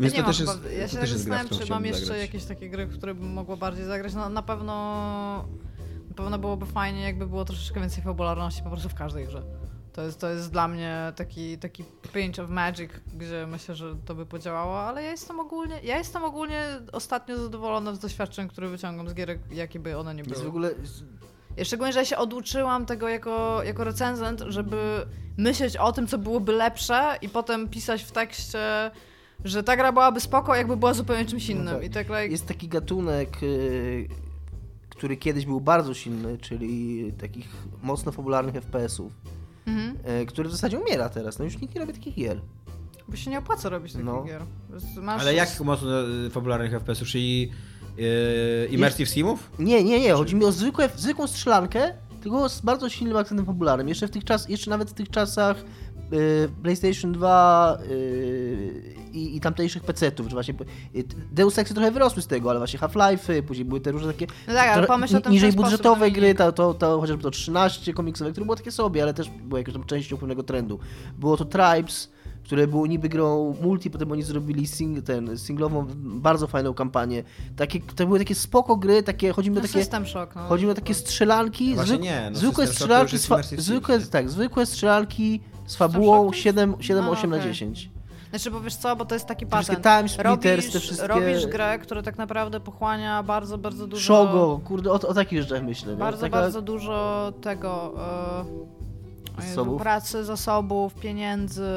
Więc ja to nie też mam, jest, ja się tak zastanawiam, czy mam jeszcze zagrać. jakieś takie gry, w które bym mogła bardziej zagrać. No na pewno... Na pewno byłoby fajnie, jakby było troszeczkę więcej fabularności po prostu w każdej grze. To jest, to jest dla mnie taki, taki pinch of magic, gdzie myślę, że to by podziałało, ale ja jestem ogólnie, ja jestem ogólnie ostatnio zadowolona z doświadczeń, które wyciągam z gier, jakie by one nie były. Jest w ogóle... Szczególnie, że ja się oduczyłam tego jako, jako recenzent, żeby myśleć o tym, co byłoby lepsze i potem pisać w tekście, że ta gra byłaby spoko, jakby była zupełnie czymś innym. tak. I tak like, Jest taki gatunek, y, który kiedyś był bardzo silny, czyli takich mocno fabularnych FPS-ów, mhm. y, który w zasadzie umiera teraz. No już nikt nie robi takich gier. bo się nie opłaca robić takich No. gier. Masz Ale jak mocno fabularnych FPS-ów, czyli yy, Immersive Simów? Nie, nie, nie. Chodzi mi o zwykłe, zwykłą strzelankę, tylko z bardzo silnym akcentem fabularnym. Jeszcze w tych czas, jeszcze nawet w tych czasach PlayStation 2 y, i, i tamtejszych PC-ów, że właśnie y, Deus Exy trochę wyrosły z tego, ale właśnie Half-Life, później były te różne takie No tak, ale pomyśl o tym niżej budżetowe gry, to, to, to chociażby to 13 komiksowe, które było takie sobie, ale też było jakąś tam częścią pewnego trendu. Było to Tribes, które było niby grą multi, potem oni zrobili sing, ten, singlową, bardzo fajną kampanię. Takie, to były takie spoko gry, takie, chodzi mi o no, takie... System Shock. No, Chodzi mi o takie strzelanki, zwyk- nie, no zwykłe strzelanki, tak, zwykłe strzelanki z fabułą Shock? 7, 7 No, 8 na okej. 10. Znaczy, bo wiesz co, bo to jest taki patent. Time Splitters, robisz, te wszystkie- robisz grę, która tak naprawdę pochłania bardzo, bardzo dużo... Shogo, kurde, o, o takich rzeczach myślę. Bardzo, Taka- bardzo dużo tego Jezu, Zasobów? pracy, zasobów, pieniędzy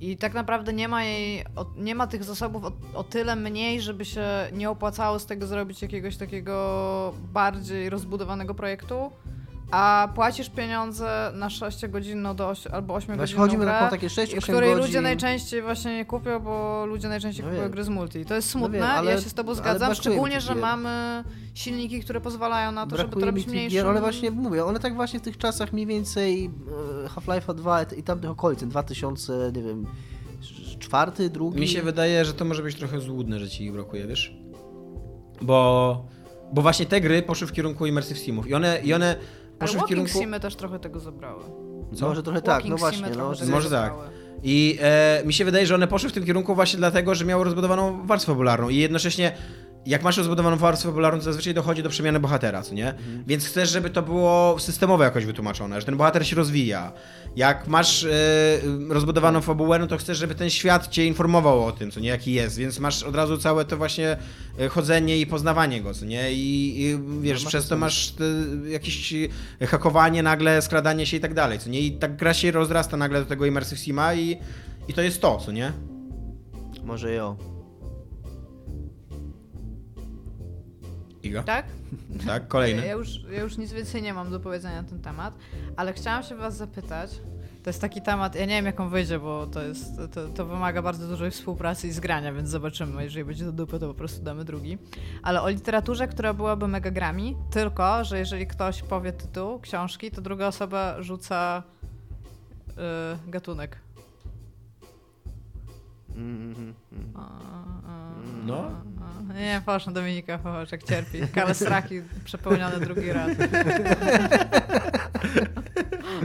i tak naprawdę nie ma jej, nie ma tych zasobów o, o tyle mniej, żeby się nie opłacało z tego zrobić jakiegoś takiego bardziej rozbudowanego projektu, a płacisz pieniądze na 6-godzinną do 8, albo 8 Właśnie godzinną chodzi mi grę, na takie 6-8 której godzin. ludzie najczęściej właśnie nie kupią, bo ludzie najczęściej No kupują wiem. gry z multi. To jest smutne, wiem, ale- ja się z tobą ale zgadzam, brakuje szczególnie, że gier. mamy silniki, które pozwalają na to, żeby to Brakuje robić gier, one właśnie, mówię, one tak właśnie w tych czasach mniej więcej e, Half-Life 2 i tamtych okolicy, 2000, nie wiem, czwarty, drugi. Mi się wydaje, że to może być trochę złudne, że ci ich brakuje, wiesz? Bo, bo właśnie te gry poszły w kierunku Immersive Simów i one, i one Ale poszły w Walking kierunku... Simy też trochę tego zabrały. Co? Może trochę tak, Walking no właśnie, no. Może tak. I e, mi się wydaje, że one poszły w tym kierunku właśnie dlatego, że miały rozbudowaną warstwę fabularną i jednocześnie jak masz rozbudowaną warstwę fabularną, to zazwyczaj dochodzi do przemiany bohatera, co nie? Mhm. Więc chcesz, żeby to było systemowo jakoś wytłumaczone, że ten bohater się rozwija. Jak masz e, rozbudowaną fabułę, no to chcesz, żeby ten świat cię informował o tym, co nie, jaki jest, więc masz od razu całe to właśnie e, chodzenie i poznawanie go, co nie? I, i wiesz, No, przez to masz te, jakieś e, hakowanie nagle, skradanie się i tak dalej, co nie? I tak gra się rozrasta nagle do tego Immersive Sima i, i to jest to, co nie? Może jo. Iga? Tak? Tak, Ja kolejny. już, ja już nic więcej nie mam do powiedzenia na ten temat, ale chciałam się was zapytać, To jest taki temat, ja nie wiem jak on wyjdzie, bo to jest, to, to wymaga bardzo dużej współpracy i zgrania, więc zobaczymy. Jeżeli będzie do dupy, to po prostu damy drugi. Ale o literaturze, która byłaby megagrami, tylko, że jeżeli ktoś powie tytuł książki, to druga osoba rzuca y, gatunek. No. Nie, proszę, Dominika, popatrz, jak cierpi. Kalesraki przepełnione drugi raz.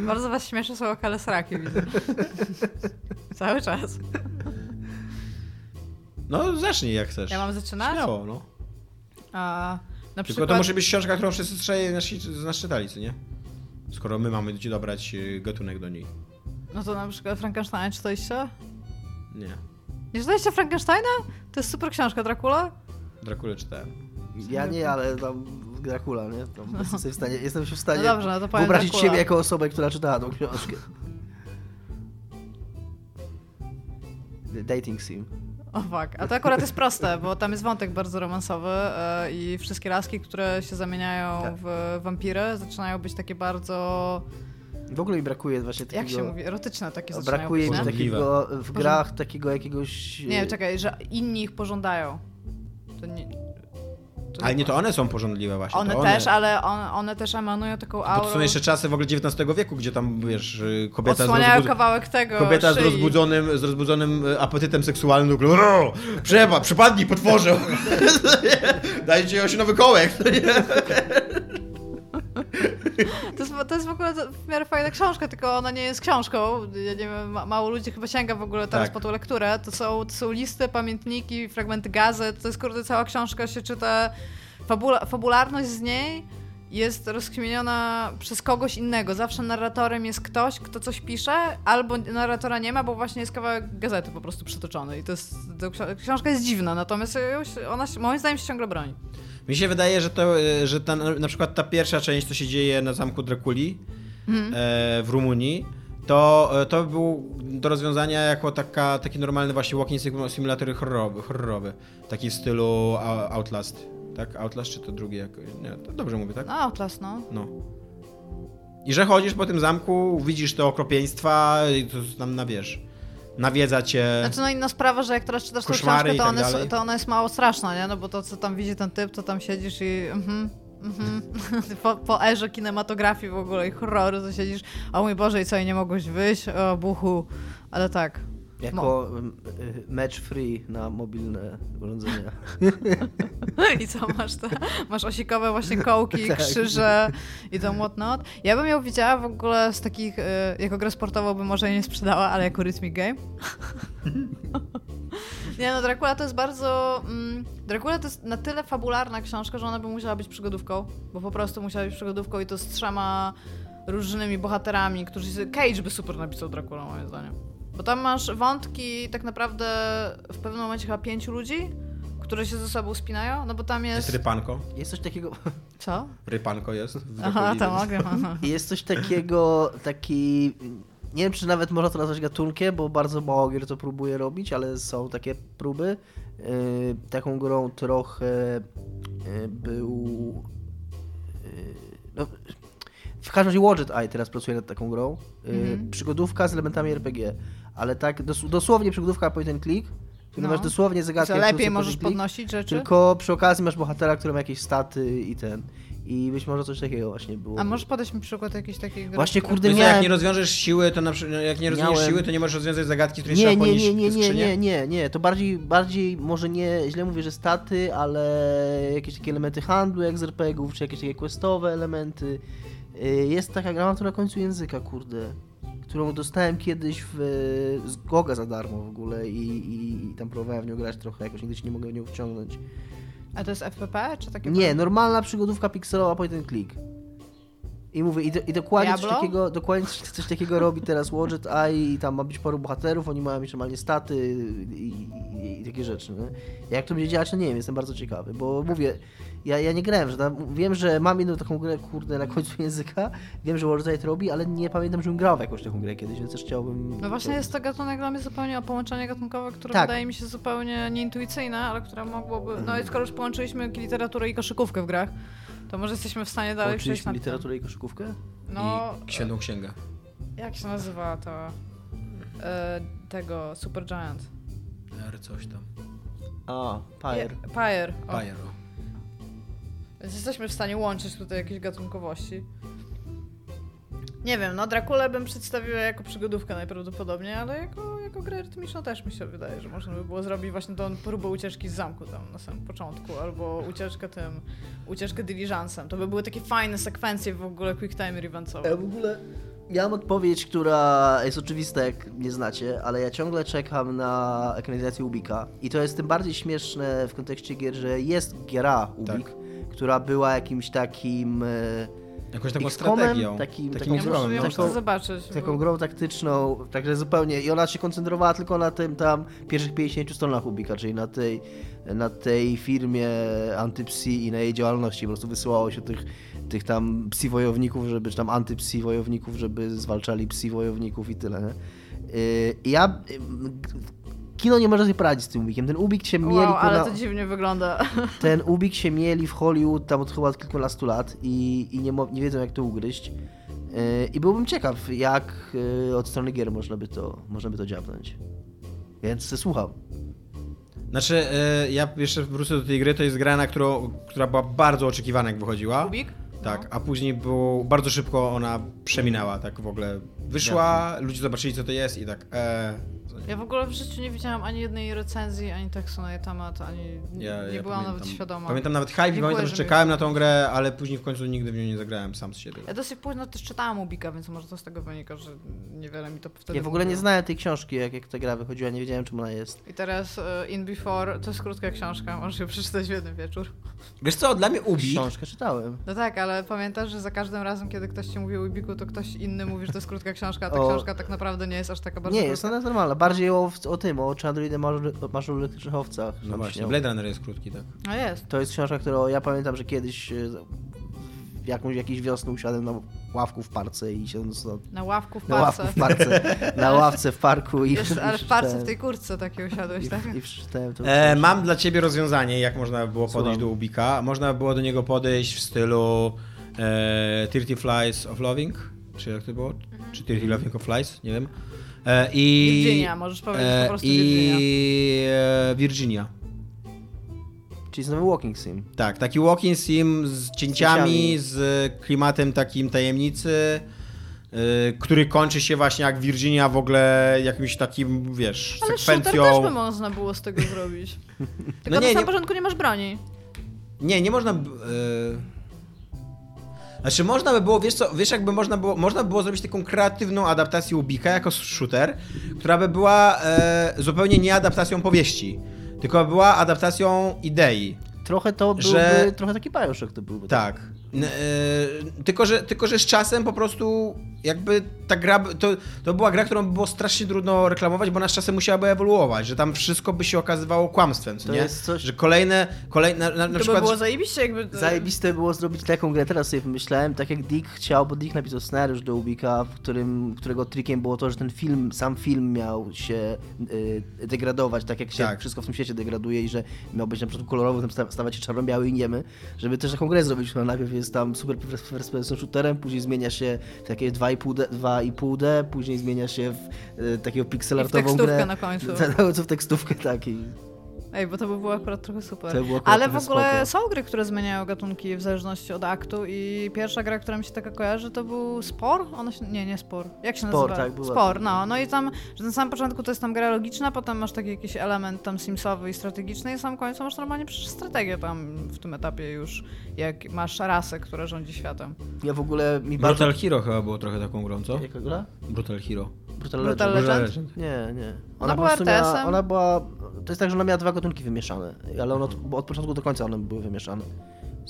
Bardzo was śmieszy słowo kalesraki, widzę. Cały czas. No zacznij jak chcesz. Ja mam zaczynać? Śmiało, no. A, na Tylko przykład... to musi być książka, którą wszyscy trzej z nas czytali, co nie? Skoro my mamy ci dobrać y, gatunek do niej. No to na przykład Frankenstein czytaliście? Nie. Nie czytaliście Frankensteina? To jest super książka, Dracula? Drakulę czytałem. Ja nie, ale tam Dracula, nie? Tam jestem, sobie w stanie, jestem się w stanie No dobrze, no wyobrazić Dracula. siebie jako osobę, która czytała tą książkę. Dating sim. O fuck. A to akurat jest proste, bo tam jest wątek bardzo romansowy e, i wszystkie laski, które się zamieniają Tak. w wampiry, zaczynają być takie bardzo, W ogóle mi brakuje właśnie takiego... jak się mówi, erotyczne takie zaczynają Brakuje mi takiego w grach takiego jakiegoś... Nie, czekaj, że inni ich pożądają. To nie, to Ale nie, to one są porządliwe właśnie. One to też, ale one, one też emanują taką Bo aurą. to są jeszcze czasy w ogóle XIX wieku, gdzie tam, wiesz, y, kobieta z, rozbudz... kawałek tego kobieta z rozbudzonym, z rozbudzonym y, apetytem seksualnym. Ro, Przepad, przypadnij, potworze! Dajcie się nowy kołek! To jest, to jest w ogóle w miarę fajna książka, tylko ona nie jest książką. Ja nie wiem, ma, mało ludzi chyba sięga w ogóle teraz Tak. po tą lekturę. To są, to są listy, pamiętniki, fragmenty gazet. To jest kurde cała książka, się czyta. Fabula, fabularność z niej jest rozkminiona przez kogoś innego. Zawsze narratorem jest ktoś, kto coś pisze, albo narratora nie ma, bo właśnie jest kawałek gazety po prostu przytoczony. I to jest, to ksi- książka jest dziwna, natomiast ona moim zdaniem się ciągle broni. Mi się wydaje, że to, y, że ta, na przykład ta pierwsza część, co się dzieje na zamku Drakuli Mhm. e, w Rumunii, to, e, to był do rozwiązania jako taka, taki normalny właśnie walking sim- simulator horrorowy, horrorowy. Taki w stylu Outlast. Tak? Outlast czy to drugie? jako- Nie, to dobrze mówię, tak? No, Outlast, no. No. I że chodzisz po tym zamku, widzisz te okropieństwa i to tam na wiesz, nawiedza cię. Znaczy no inna sprawa, że jak teraz czytasz tę książkę, to, tak dalej. jest, to ona jest mało straszna, nie? No bo to, co tam widzi ten typ, to tam siedzisz i mhm, mhm. po, po erze kinematografii w ogóle i horroru, to siedzisz, o mój Boże, i co, i nie mogłeś wyjść? O, buchu. Ale tak. Jako mm, y, match free na mobilne urządzenia. I co, masz te, masz osikowe właśnie kołki, Tak. krzyże i to whatnot. Ja bym ją widziała w ogóle z takich, y, jako grę sportową bym może jej nie sprzedała, ale jako Rhythmic Game. nie no, Dracula to jest bardzo... Mm, Dracula to jest na tyle fabularna książka, że ona by musiała być przygodówką, bo po prostu musiała być przygodówką i to z trzema różnymi bohaterami, którzy... Cage by super napisał Dracula, moim zdaniem. Bo tam masz wątki tak naprawdę w pewnym momencie chyba pięciu ludzi, które się ze sobą spinają, no bo tam Jest jest... rypanko. Jest coś takiego... Co? Rypanko jest. w Aha, więc- mogę. Jest coś takiego, taki... Nie wiem, czy nawet można to nazwać gatunkiem, bo bardzo mało gier to próbuje robić, ale są takie próby. Yy, taką grą trochę yy, był... Yy, no, w każdym razie Watchet Eye teraz pracuje nad taką grą. Yy, Mhm. Przygodówka z elementami RPG, ale tak dos dosłownie przygodówka point and click, No. masz dosłownie zagadkę. Co, jak lepiej możesz click, podnosić rzeczy? Tylko przy okazji masz bohatera, który ma jakieś staty i ten. I być może coś takiego właśnie było. A możesz podać mi przykład jakiejś takiej gry? Właśnie, która- kurde, jak nie rozwiążesz siły, to na przykład, jak nie rozumiesz Miałem- siły, to nie możesz rozwiązać zagadki, które Nie, trzeba nie, podnieść nie, nie, nie, nie, nie, nie. To bardziej, bardziej może nie, źle mówię, że staty, ale jakieś takie elementy handlu jak z RPGów, czy jakieś takie questowe elementy. Y, Jest taka gra, na końcu języka, kurde, którą dostałem kiedyś w, z Goga za darmo w ogóle i, i, i tam próbowałem w nią grać trochę, jakoś nigdy się nie mogę w nią wciągnąć. A to jest FPP, czy takie... Nie, normalna przygodówka pikselowa point and click. I mówię, i, do, i dokładnie, coś takiego, dokładnie coś, coś takiego robi teraz Watchet Eye i tam ma być paru bohaterów, oni mają mieć normalnie staty i, i, i takie rzeczy. Nie? Jak to będzie działać, to nie wiem, jestem bardzo ciekawy, bo mówię, ja, ja nie grałem, że tam, wiem, że mam jedną taką grę, kurde, na końcu języka, wiem, że Watchet Eye to robi, ale nie pamiętam, żebym grał w jakąś taką grę kiedyś, więc też chciałbym... No właśnie to- jest to gatunek dla mnie zupełnie połączenie gatunkowe, które Tak. wydaje mi się zupełnie nieintuicyjne, ale które mogłoby... No i skoro już połączyliśmy literaturę i koszykówkę w grach, to może jesteśmy w stanie dalej przejść na literaturę i koszykówkę? No, I świętą księgę. Jak się nazywa to... E, tego Super Giant? R coś tam. A, Pyre. Je- Pyre. o. Bayer. o. Więc jesteśmy w stanie łączyć tutaj jakieś gatunkowości. Nie wiem, no Drakulę bym przedstawiła jako przygodówkę najprawdopodobniej, ale jako, jako grę rytmiczną też mi się wydaje, że można by było zrobić właśnie tą próbę ucieczki z zamku tam na samym początku, albo ucieczkę tym, ucieczkę diligencem. To by były takie fajne sekwencje w ogóle quick time eventowe. Ja w ogóle. Ja mam odpowiedź, która jest oczywista, jak nie znacie, ale ja ciągle czekam na ekranizację Ubika. I to jest tym bardziej śmieszne w kontekście gier, że jest gra Ubik, która była jakimś takim. Jakąś taką strategią. takim- takim XCOM-em, ja no. taką- zobaczyć. taką bo- grą taktyczną, także zupełnie. I ona się koncentrowała tylko na tym tam pierwszych 50 stronach Ubika, czyli na tej, na tej firmie antypsi i na jej działalności. Po prostu wysyłało się tych, tych tam psi wojowników, żeby, czy tam antypsi wojowników, żeby zwalczali psi wojowników i tyle. Nie? I ja. Yy, Kino nie może sobie poradzić z tym Ubikiem. Ten Ubik się mieli. Wow, ale to dziwnie wygląda. ten Ubik się mieli w Hollywood tam od chyba od kilkunastu lat i, i nie, mo- nie wiedzą jak to ugryźć. Yy, I byłbym ciekaw, jak yy, od strony gier można by to, można by to dziabnąć. Więc słucham. Znaczy, e, ja jeszcze wrócę do tej gry, to jest gra, na którą, która była bardzo oczekiwana, jak wychodziła. Kubik? Tak, No. a później było, bardzo szybko ona przeminęła, tak w ogóle. Wyszła, ludzie zobaczyli, co to jest i tak, e, nie. Ja w ogóle w życiu nie widziałam ani jednej recenzji, ani tekstu na jej temat, ani Ja, nie ja byłam pamiętam, nawet świadoma. Pamiętam nawet hype i Dziękuję, pamiętam, że czekałem na tą grę, ale później w końcu nigdy w nią nie zagrałem sam z siebie. Ja dosyć późno też czytałam Ubika, więc może to z tego wynika, że niewiele mi to wtedy Ja w ogóle nie znałem tej książki, jak, jak ta gra wychodziła, nie wiedziałem czym ona jest. I teraz e, In Before, to jest krótka książka, możesz ją przeczytać w jeden wieczór. Wiesz co, dla mnie Ubi, Książkę czytałem. No tak, ale pamiętasz, że za każdym razem, kiedy ktoś ci mówi o Ubiku, to ktoś inny mówi, że to jest krótka książka, a ta O. książka tak naprawdę nie jest aż taka bardzo Nie, jest krótka. ona normalna. Bardziej o, o tym, o Chandroidzie Marzu elektrycznych owcach. no właśnie. Blade Runner jest krótki, tak. No jest. To jest książka, którą ja pamiętam, że kiedyś e, jakąś, jakiejś wiosny usiadłem na ławku w parce i siedząc na, Na ławku w na ławku parce. w parce, na ławce w parku i Jest, i ale w parce w tej kurtce takiej usiadłeś, i, tak? i przeczytałem to. E, mam dla ciebie rozwiązanie, jak można by było podejść Słucham. do Ubika. Można by było do niego podejść w stylu e, 30 Flies of Loving, czy jak to było? Czy 30 Loving of Flies, nie wiem. E, i, Virginia, możesz powiedzieć po prostu I e, Virginia. Czyli znowu Walking Sim. Tak, taki walking sim z cięciami, cięciami. z klimatem takim tajemnicy, y, który kończy się właśnie jak Virginia w ogóle jakimś takim, wiesz, Ale shooter sekwencją. też by można było z tego zrobić. Tylko No nie, na samym nie- początku nie masz broni. Nie, nie można. b- y, Znaczy można by było, wiesz co, wiesz jakby można było, można by było zrobić taką kreatywną adaptację Ubika jako shooter, która by była e, zupełnie nie adaptacją powieści, tylko była adaptacją idei. Trochę to byłby, Że- trochę taki Bioshock to byłby. Tak. E, tylko, że, tylko, że z czasem po prostu jakby ta gra, to, to była gra, którą by było strasznie trudno reklamować, bo ona z czasem musiałaby ewoluować, że tam wszystko by się okazywało kłamstwem, co To nie? jest coś- Że kolejne, kolejne na, na, na to przykład... by było zajebiście jakby... Zajebiste było zrobić taką grę, teraz sobie pomyślałem, tak jak Dick chciał, bo Dick napisał scenariusz do Ubika, w którym, którego trikiem było to, że ten film, sam film miał się y, degradować, tak jak się Tak. wszystko w tym świecie degraduje i że miał być na przykład kolorowy, tam sta- stawać się czarno-biały i niemy, żeby też taką grę zrobić, która najpierw jest tam super first person shooterem, później zmienia się w takie 2,5D, 2,5D później zmienia się w y, takiego pixelartową tekstówkę grę. na końcu. Na, co w tekstówkę, tak. I Ej, bo to by było akurat trochę super. To by było akurat Ale w ogóle spoko. są gry, które zmieniają gatunki w zależności od aktu i pierwsza gra, która mi się taka kojarzy, to był Spor? Ona się... Nie, nie Spor. Jak się Spor, nazywa? tak, była. Spor, no. No i tam, że na samym początku to jest tam gra logiczna, potem masz taki jakiś element tam simsowy i strategiczny i na samym końcu masz normalnie przecież strategię tam w tym etapie już, jak masz rasę, która rządzi światem. ja w ogóle mi bardzo... Brutal Hero chyba było trochę taką grą, co? Jaka gra? Brutal Hero. Brutal, Brutal Legend. Legend? Legend. Nie, nie. Ona po była prostu miała, RTS-em? Ona była. To jest tak, że ona miała dwa gatunki wymieszane, ale ona, bo od początku do końca one były wymieszane.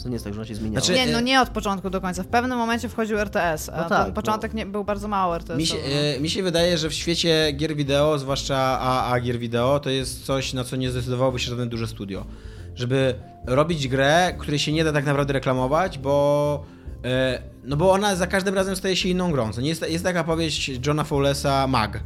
To nie jest tak, że ona się zmieniała. Znaczy- Nie, no nie od początku do końca. W pewnym momencie wchodził RTS, a No tak, ten początek nie, był bardzo mało RTS. Mi się, e, mi się wydaje, że w świecie gier wideo, zwłaszcza AA gier wideo, to jest coś, na co nie zdecydowałoby się żadne duże studio. Żeby robić grę, której się nie da tak naprawdę reklamować, bo e, no bo ona za każdym razem staje się inną grą. Jest, jest taka powieść Johna Fowlesa Mag,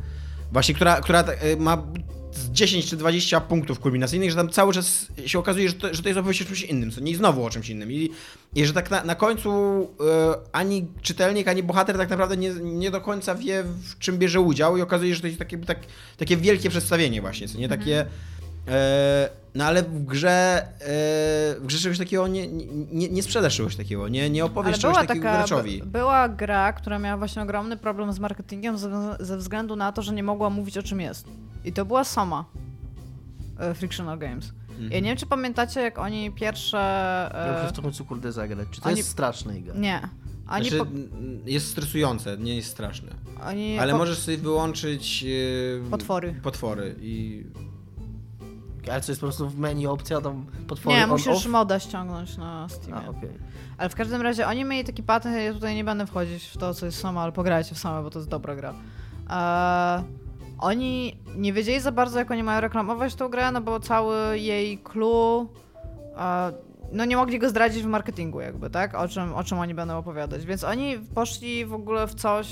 właśnie która, która e, ma z 10 czy 20 punktów kulminacyjnych, że tam cały czas się okazuje, że to, że to jest opowieść o czymś innym, co nie znowu o czymś innym. I, i że tak na, na końcu e, ani czytelnik, ani bohater tak naprawdę nie, nie do końca wie, w czym bierze udział i okazuje się, że to jest takie, tak, takie wielkie przedstawienie właśnie, co nie takie... E, no ale w grze, e, w grze czegoś takiego nie, nie, nie sprzedasz czegoś takiego, nie, nie opowiesz Ale czegoś była takiego taka, graczowi. by- była gra, która miała właśnie ogromny problem z marketingiem ze, ze względu na to, że nie mogła mówić o czym jest. I to była Soma. e, Frictional Games. Mhm. Ja nie wiem, czy pamiętacie, jak oni pierwsze... Ja muszę E, w to końcu kurde zagrać. Czy to Oni- jest straszne Iga? nie. Oni, Znaczy, po, jest stresujące, nie jest straszne. oni Ale po, możesz sobie wyłączyć e, Potwory. potwory i Ale co jest po prostu w menu opcja tam potwory Nie, musisz off? moda ściągnąć na Steamie. A, okej. Ale w każdym razie oni mieli taki patent, ja tutaj nie będę wchodzić w to, co jest sama, ale pograjcie w samą, bo to jest dobra gra. Eee, oni nie wiedzieli za bardzo, jak oni mają reklamować tą grę, no bo cały jej clue, e, no nie mogli go zdradzić w marketingu jakby, tak? O czym, o czym oni będą opowiadać. Więc oni poszli w ogóle w coś,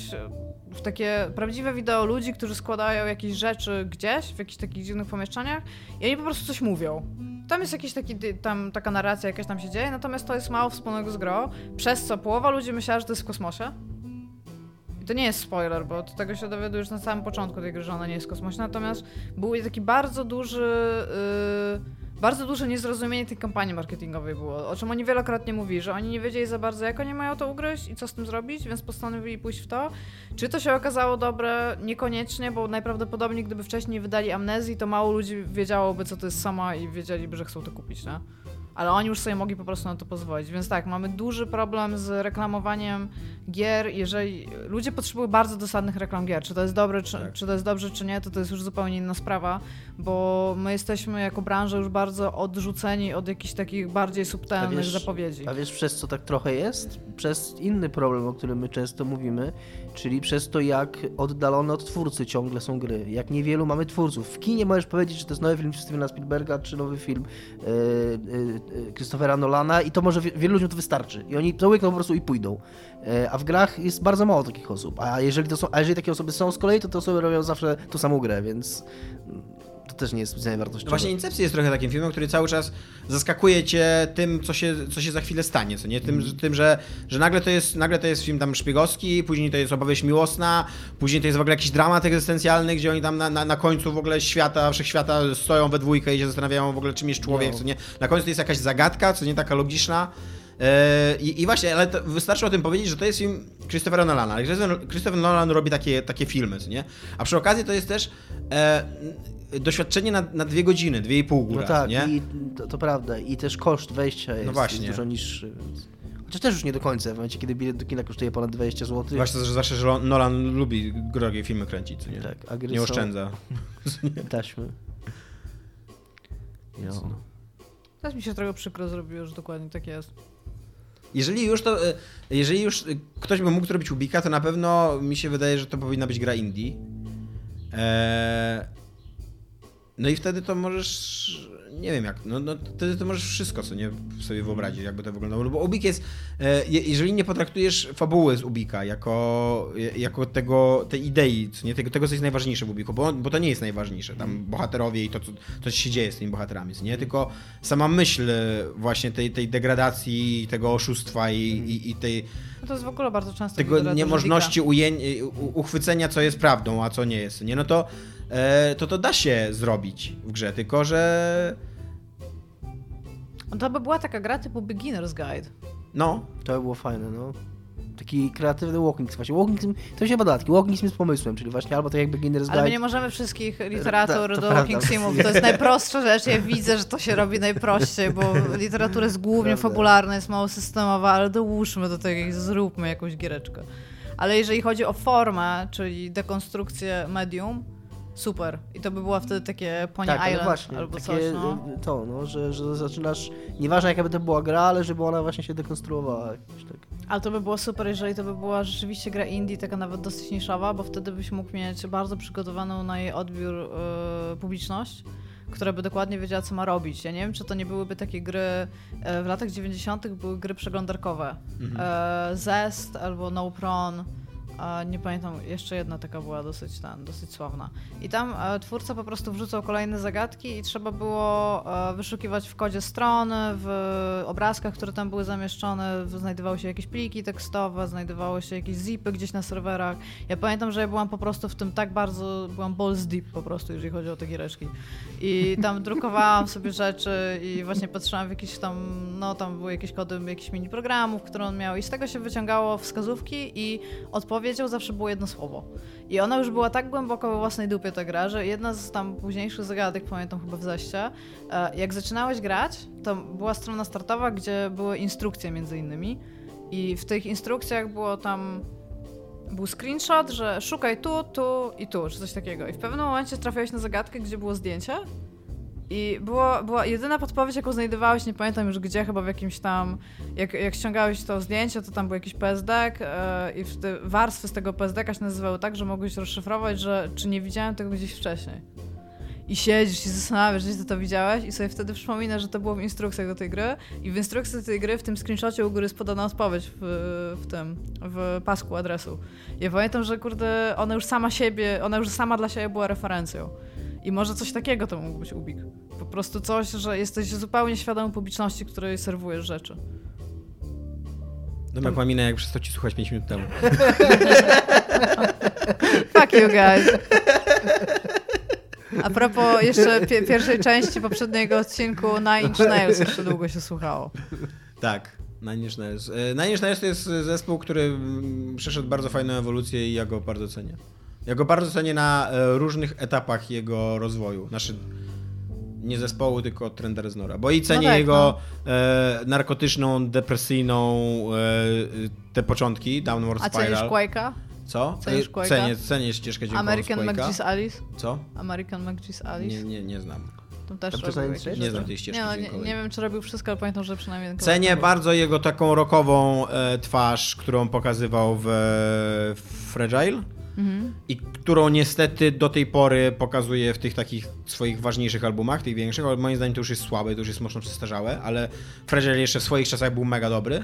w takie prawdziwe wideo ludzi, którzy składają jakieś rzeczy gdzieś, w jakichś takich dziwnych pomieszczeniach i oni po prostu coś mówią. Tam jest jakiś taki, tam taka narracja jakaś tam się dzieje, natomiast to jest mało wspólnego z grą, przez co połowa ludzi myślała, że to jest w kosmosie. I to nie jest spoiler, bo od tego się dowiadujesz na samym początku tej gry, że ona nie jest w kosmosie, natomiast był taki bardzo duży, yy, bardzo duże niezrozumienie tej kampanii marketingowej było, o czym oni wielokrotnie mówili, że oni nie wiedzieli za bardzo, jak oni mają to ugryźć i co z tym zrobić, więc postanowili pójść w to. Czy to się okazało dobre? Niekoniecznie, bo najprawdopodobniej gdyby wcześniej wydali amnezji, to mało ludzi wiedziałoby, co to jest sama i wiedzieliby, że chcą to kupić, nie? Ale oni już sobie mogli po prostu na to pozwolić. Więc tak, mamy duży problem z reklamowaniem gier. Jeżeli ludzie potrzebują bardzo dosadnych reklam gier, czy to jest dobre, czy, Tak. czy to jest dobrze, czy nie, to to jest już zupełnie inna sprawa, bo my jesteśmy jako branża już bardzo odrzuceni od jakichś takich bardziej subtelnych wiesz- zapowiedzi. A wiesz przez co tak trochę jest? Przez inny problem, o którym my często mówimy, czyli przez to jak oddalone od twórcy ciągle są gry. Jak niewielu mamy twórców. W kinie możesz powiedzieć, czy to jest nowy film Stevena Spielberga, czy nowy film e, e, Christophera Nolana i to może wie- wielu ludziom to wystarczy. I oni to łykną po prostu i pójdą. A w grach jest bardzo mało takich osób. A jeżeli, to są, a jeżeli takie osoby są z kolei, to te osoby robią zawsze tą samą grę, więc to też nie jest specjalnie wartościowe. Właśnie Incepcja jest trochę takim filmem, który cały czas zaskakuje cię tym, co się, co się za chwilę stanie, co nie? Tym, że- tym że, że nagle, to jest, nagle to jest film tam szpiegowski, później to jest opowieść miłosna, później to jest w ogóle jakiś dramat egzystencjalny, gdzie oni tam na, na, na końcu w ogóle świata, wszechświata stoją we dwójkę i się zastanawiają w ogóle czym jest człowiek, No. co nie? Na końcu to jest jakaś zagadka, co nie taka logiczna. E, I, I właśnie, ale wystarczy o tym powiedzieć, że to jest film Christophera Nolana. Ale Christopher, Nolan robi takie, takie filmy, co nie? A przy okazji to jest też e, doświadczenie na, na dwie godziny, dwie i pół góra, No tak, nie? i to, to prawda. I też koszt wejścia jest, właśnie. jest dużo niższy. Więc... Chociaż też już nie do końca, w momencie kiedy bilet do kina kosztuje ponad 20 zł. Zwłaszcza, że zawsze, że Nolan lubi drogie filmy kręcić, co nie? Tak, a gry nie są- oszczędza. Taśmy. Jo. Teraz mi się trochę przykro zrobiło, że dokładnie tak jest. Jeżeli już to, e, jeżeli już e, ktoś by mógł zrobić Ubika, to na pewno mi się wydaje, że to powinna być gra indie. Eee, no i wtedy to możesz, nie wiem jak, no, no wtedy to możesz wszystko co nie sobie wyobrazić, jakby to wyglądało. No bo Ubik jest, e, je- jeżeli nie potraktujesz fabuły z Ubika jako, jako tego, tej idei, co nie, tego, tego co jest najważniejsze w Ubiku, bo, bo to nie jest najważniejsze, tam bohaterowie i to, co, co się dzieje z tymi bohaterami, nie, tylko sama myśl e, właśnie tej, tej degradacji, tego oszustwa i, i, i tej, No to jest w ogóle bardzo często tego niemożności ujęń, u- uchwycenia, co jest prawdą, a co nie jest, nie? No to, to to da się zrobić w grze, tylko że. No to by była taka gra typu Beginner's Guide. no, To by było fajne, no. Taki kreatywny walking sim. Właśnie walking sim, to się bada, taki walking sim z pomysłem, czyli właśnie albo tak jak Beginner's Ale my Guide. nie możemy wszystkich literatur to do prawda. Walking Simów. To jest najprostsza rzecz. Ja widzę, że to się robi najprościej, bo literatura jest głównie Prawda. fabularna, jest mało systemowa, ale dołóżmy do tego i zróbmy jakąś giereczkę. Ale jeżeli chodzi o formę, czyli dekonstrukcję medium, super. I to by była wtedy takie Pony tak, ale Island właśnie, albo takie, coś, no. y, to, no, że, że zaczynasz, nieważne jaka by to była gra, ale żeby ona właśnie się dekonstruowała jakoś tak. Ale to by było super, jeżeli to by była rzeczywiście gra indie, taka nawet dosyć niszowa, bo wtedy byś mógł mieć bardzo przygotowaną na jej odbiór yy, publiczność, która by dokładnie wiedziała, co ma robić. Ja nie wiem, czy to nie byłyby takie gry, e, w latach 90. były gry przeglądarkowe. Mhm. E, Zest albo No Pron. Nie pamiętam, jeszcze jedna taka była dosyć, dosyć sławna. I tam e, twórca po prostu wrzucał kolejne zagadki i trzeba było e, wyszukiwać w kodzie strony, w obrazkach, które tam były zamieszczone, znajdowały się jakieś pliki tekstowe, znajdowały się jakieś zipy gdzieś na serwerach. Ja pamiętam, że ja byłam po prostu w tym tak bardzo, byłam balls deep po prostu, jeżeli chodzi o te giereczki. I tam drukowałam sobie rzeczy i właśnie patrzyłam w jakieś tam, no tam były jakieś kody jakichś mini programów, które on miał i z tego się wyciągało wskazówki i odpowiedzią zawsze było jedno słowo. I ona już była tak głęboko we własnej dupie ta gra, że jedna z tam późniejszych zagadek, pamiętam chyba w Zeście, e, jak zaczynałeś grać, to była strona startowa, gdzie były instrukcje między innymi i w tych instrukcjach było tam był screenshot, że szukaj tu, tu i tu, czy coś takiego. I w pewnym momencie trafiałeś na zagadkę, gdzie było zdjęcie i było, była jedyna podpowiedź, jaką znajdowałeś, nie pamiętam już gdzie, chyba w jakimś tam, jak, jak ściągałeś to zdjęcie, to tam był jakiś PSD yy, i te warstwy z tego PSD się nazywały tak, że mogłeś rozszyfrować, że czy nie widziałem tego gdzieś wcześniej. I siedzisz i zastanawiasz, że ty to widziałeś i sobie wtedy przypominasz, że to było w instrukcjach do tej gry i w instrukcji do tej gry, w tym screenshocie u góry jest podana odpowiedź w, w tym, w pasku adresu. Ja pamiętam, że kurde, ona już sama siebie, ona już sama dla siebie była referencją. I może coś takiego to mógł być Ubik. Po prostu coś, że jesteś zupełnie świadomy publiczności, której serwujesz rzeczy. Domek ma minę, jak przestał ci słuchać 5 minut temu. Fuck you guys. A propos jeszcze pi pierwszej części poprzedniego odcinku Nine Inch Nails jeszcze długo się słuchało. Tak. Nine Inch Nails. E, Nine Inch Nails to jest zespół, który mm, przeszedł bardzo fajną ewolucję i ja go bardzo cenię. Ja go bardzo cenię na e, różnych etapach jego rozwoju. Znaczy, nie zespołu, tylko Trenda Reznora. Bo i cenię no tak, jego no. e, narkotyczną, depresyjną e, te początki, Downward Spiral. A cenisz Quake'a? Co? Cenisz e, Quake'a? Cenię, cenię ścieżkę dźwiękową American McGee's Alice? Co? American McGee's Alice? Nie, nie, nie znam. Tam też Nie znam tej ścieżki nie, no, nie, nie, wiem, czy robił wszystko, ale pamiętam, że przynajmniej... Cenię bardzo jego taką rockową e, twarz, którą pokazywał w, w Fragile i którą niestety do tej pory pokazuje w tych takich swoich ważniejszych albumach, tych większych, ale moim zdaniem to już jest słabe, to już jest mocno przestarzałe, ale Fragile jeszcze w swoich czasach był mega dobry.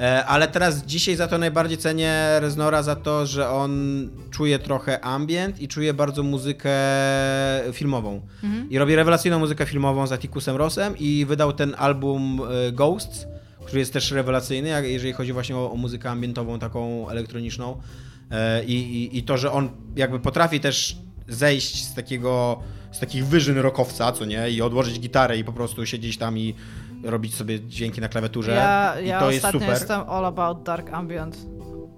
E, ale teraz dzisiaj za to najbardziej cenię Reznora za to, że on czuje trochę ambient i czuje bardzo muzykę filmową. Mhm. I robi rewelacyjną muzykę filmową z Atticusem Rossem i wydał ten album e, Ghosts, który jest też rewelacyjny, jeżeli chodzi właśnie o, o muzykę ambientową, taką elektroniczną. E, I, i, I to, że on jakby potrafi też zejść z takiego, z takich wyżyn rokowca, co nie, i odłożyć gitarę i po prostu siedzieć tam i robić sobie dźwięki na klawiaturze. Ja, i ja to jest super. jestem all about dark ambient.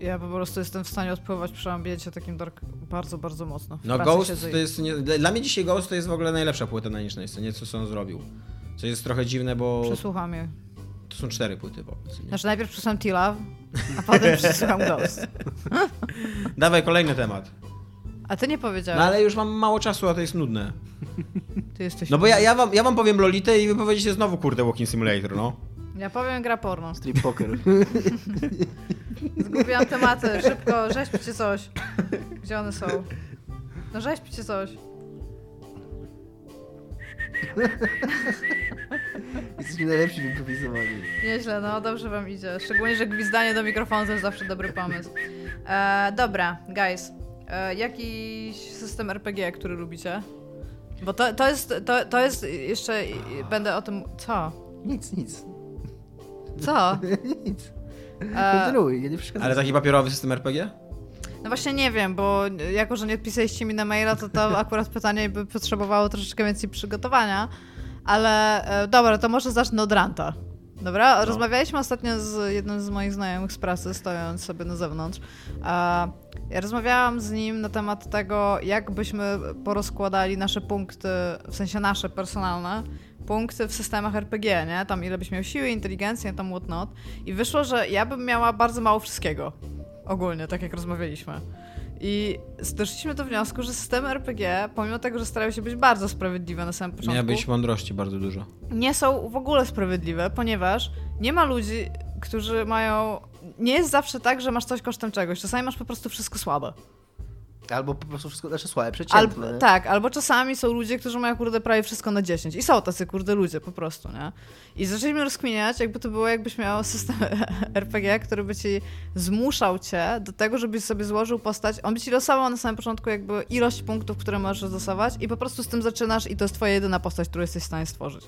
Ja po prostu jestem w stanie odpływać przy ambiencie takim dark bardzo, bardzo mocno. No Ghost to jest, nie, dla mnie dzisiaj Ghost to jest w ogóle najlepsza płyta na niż nie co on zrobił. Co jest trochę dziwne, bo... Przesłucham je. To są cztery płyty, bo. Znaczy najpierw przesłucham T-Love, a potem przesłucham Ghost. Dawaj kolejny temat. A ty nie powiedziałeś. No ale już mam mało czasu, a to jest nudne. Ty jesteś No bo ja, ja, wam, ja wam powiem Lolitę i wy powiecie znowu kurde Walking Simulator, no. Ja powiem gra porno. Strip poker. Zgubiłam tematy, szybko, rzeźbcie coś. Gdzie one są? No rzeźbcie coś. Jesteśmy najlepsi w improwizowaniu. Nieźle, no dobrze wam idzie. Szczególnie, że gwizdanie do mikrofonu to jest zawsze dobry pomysł. E, dobra, guys. E, jakiś system RPG, który lubicie? Bo to, to, jest, to, to jest jeszcze, będę o tym, co? Nic, nic. Co? nic. E, Kontynuuj, ja nie przeszkadzam. Ale taki papierowy system RPG? No właśnie nie wiem, bo jako, że nie odpisaliście mi na maila, to to akurat pytanie by potrzebowało troszeczkę więcej przygotowania. Ale e, dobra, to może zacznę od ranta. Dobra, no. rozmawialiśmy ostatnio z jednym z moich znajomych z pracy, stojąc sobie na zewnątrz. Ja rozmawiałam z nim na temat tego, jak byśmy porozkładali nasze punkty, w sensie nasze personalne, punkty w systemach RPG, nie? Tam ile byś miał siły, inteligencji, tam whatnot. I wyszło, że ja bym miała bardzo mało wszystkiego. Ogólnie, tak jak rozmawialiśmy. I doszliśmy do wniosku, że systemy RPG, pomimo tego, że starają się być bardzo sprawiedliwe na samym początku... Miały być mądrości bardzo dużo. Nie są w ogóle sprawiedliwe, ponieważ nie ma ludzi, którzy mają... Nie jest zawsze tak, że masz coś kosztem czegoś. Czasami masz po prostu wszystko słabe. Albo po prostu wszystko, znaczy słabe, przeciętne. Albo, tak, albo czasami są ludzie, którzy mają kurde prawie wszystko na 10. I są tacy kurde ludzie po prostu, nie? I zaczęliśmy rozkminiać, jakby to było, jakbyś miał system RPG, który by ci zmuszał cię do tego, żebyś sobie złożył postać. On by ci losował na samym początku jakby ilość punktów, które możesz dostosować i po prostu z tym zaczynasz i to jest twoja jedyna postać, którą jesteś w stanie stworzyć.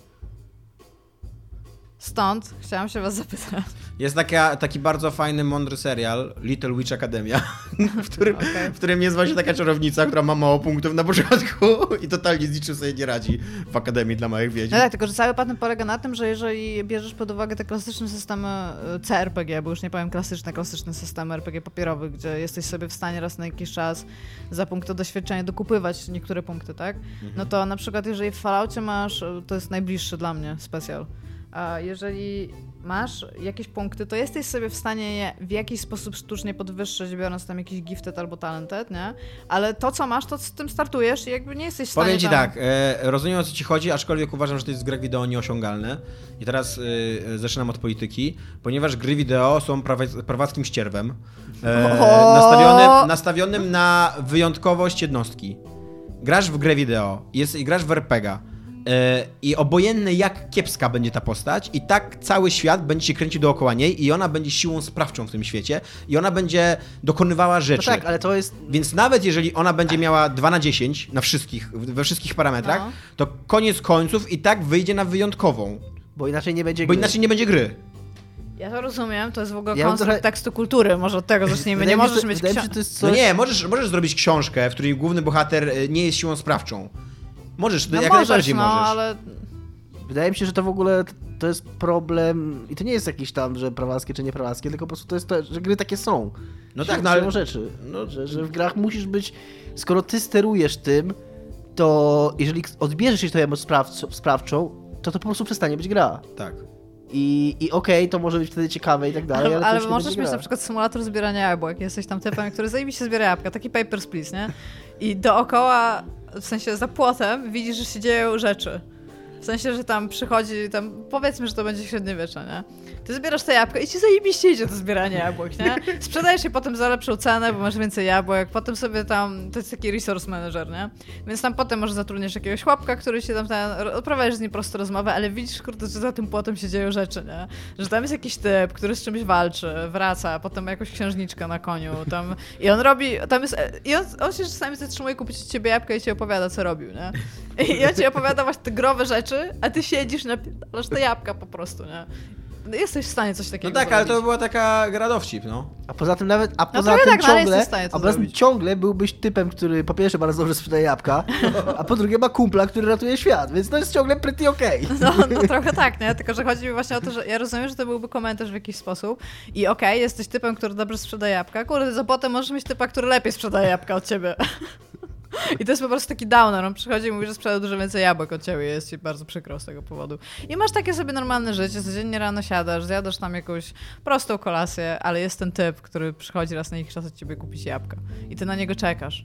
Stąd chciałam się was zapytać. Jest taka, taki bardzo fajny, mądry serial, Little Witch Academia, w którym, Okej. w którym jest właśnie taka czarownica, która ma mało punktów na początku i totalnie z niczym sobie nie radzi w Akademii dla małych wiedźm. No tak, tylko że cały patent polega na tym, że jeżeli bierzesz pod uwagę te klasyczne systemy y, CRPG, bo już nie powiem klasyczne, klasyczne systemy RPG papierowych, gdzie jesteś sobie w stanie raz na jakiś czas za punkty doświadczenia dokupywać niektóre punkty, tak? No to na przykład jeżeli w Falloutie masz, y, to jest najbliższy dla mnie specjal, jeżeli masz jakieś punkty, to jesteś sobie w stanie je w jakiś sposób sztucznie podwyższyć, biorąc tam jakiś gifted albo talented, nie? Ale to, co masz, to z tym startujesz i jakby nie jesteś w stanie Powiem ci tam... tak, e, rozumiem o co ci chodzi, aczkolwiek uważam, że to jest w grach wideo nieosiągalne. I teraz e, zaczynam od polityki, ponieważ gry wideo są prawa- prawackim ścierwem, e, nastawionym, nastawionym na wyjątkowość jednostki. Grasz w grę wideo, jest, i grasz w RPGa. E, I obojętne jak kiepska będzie ta postać, i tak cały świat będzie się kręcił dookoła niej, i ona będzie siłą sprawczą w tym świecie, i ona będzie dokonywała No rzeczy. tak, ale to jest... Więc nawet jeżeli ona będzie miała 2 na 10 na wszystkich, we wszystkich parametrach, No. to koniec końców i tak wyjdzie na wyjątkową. Bo inaczej nie będzie Bo gry. inaczej nie będzie gry. Ja to rozumiem, to jest w ogóle Ja koncept trochę- tekstu kultury, może od tego zacznijmy. Nie możesz że- mieć książki. to No coś... nie, możesz, możesz zrobić książkę, w której główny bohater y, nie jest siłą sprawczą. Możesz, No jak możesz, najbardziej no, możesz. ale Wydaje mi się, że to w ogóle to jest problem i to nie jest jakiś tam, że prawackie czy nieprawackie, tylko po prostu to jest to, że gry takie są. No Się- tak, no ale- rzeczy. no- że, że w grach musisz być, skoro ty sterujesz tym, to jeżeli odbierzesz się tę moc sprawc- sprawczą, to to po prostu przestanie być gra. Tak. I, i okej, to może być wtedy ciekawe i tak dalej, ale, ale, ale możesz mieć gra. na przykład symulator zbierania jabłek. Jesteś tam typem, który zajebiście zbiera jabłka, taki Papers, Please, nie? I dookoła, w sensie za płotem, widzisz, że się dzieją rzeczy. W sensie, że tam przychodzi, tam powiedzmy, że to będzie średniowiecze, nie? Ty zbierasz te jabłka i ci zajebiście idzie to zbieranie jabłek, nie? Sprzedajesz je potem za lepszą cenę, bo masz więcej jabłek, potem sobie tam, to jest taki resource manager, nie? Więc tam potem może zatrudnisz jakiegoś chłopka, który się tam, ten, odprawiasz z nim prosto rozmowę, ale widzisz, kurde, że za tym płotem się dzieją rzeczy, nie? Że tam jest jakiś typ, który z czymś walczy, wraca, potem ma jakąś księżniczkę na koniu, tam i on robi, tam jest, i on, on się czasami zatrzymuje kupić od ciebie jabłka i ci opowiada, co robił, nie? I on ci opowiada właśnie te growe rzeczy, a ty siedzisz, napierdalasz te jabłka po prostu, nie? No Jesteś w stanie coś No takiego tak, ale zrobić. to była taka gra dowcip, no. A poza tym nawet, a poza trochę tym tak, no ale ciągle, jesteś w stanie to a poza tym zrobić. ciągle byłbyś typem, który po pierwsze bardzo dobrze sprzedaje jabłka, a po drugie ma kumpla, który ratuje świat, więc to jest ciągle pretty okej. No, no trochę tak, nie? Tylko, że chodzi mi właśnie o to, że ja rozumiem, że to byłby komentarz w jakiś sposób i okej, jesteś typem, który dobrze sprzedaje jabłka, kurde, za potem możesz mieć typa, który lepiej sprzedaje jabłka od ciebie. I to jest po prostu taki downer. On przychodzi i mówi, że sprzeda dużo więcej jabłek od ciebie. Jest ci bardzo przykro z tego powodu. I masz takie sobie normalne życie. Codziennie rano siadasz, zjadasz tam jakąś prostą kolację, ale jest ten typ, który przychodzi raz na jakiś czas od ciebie kupić jabłka. I ty na niego czekasz.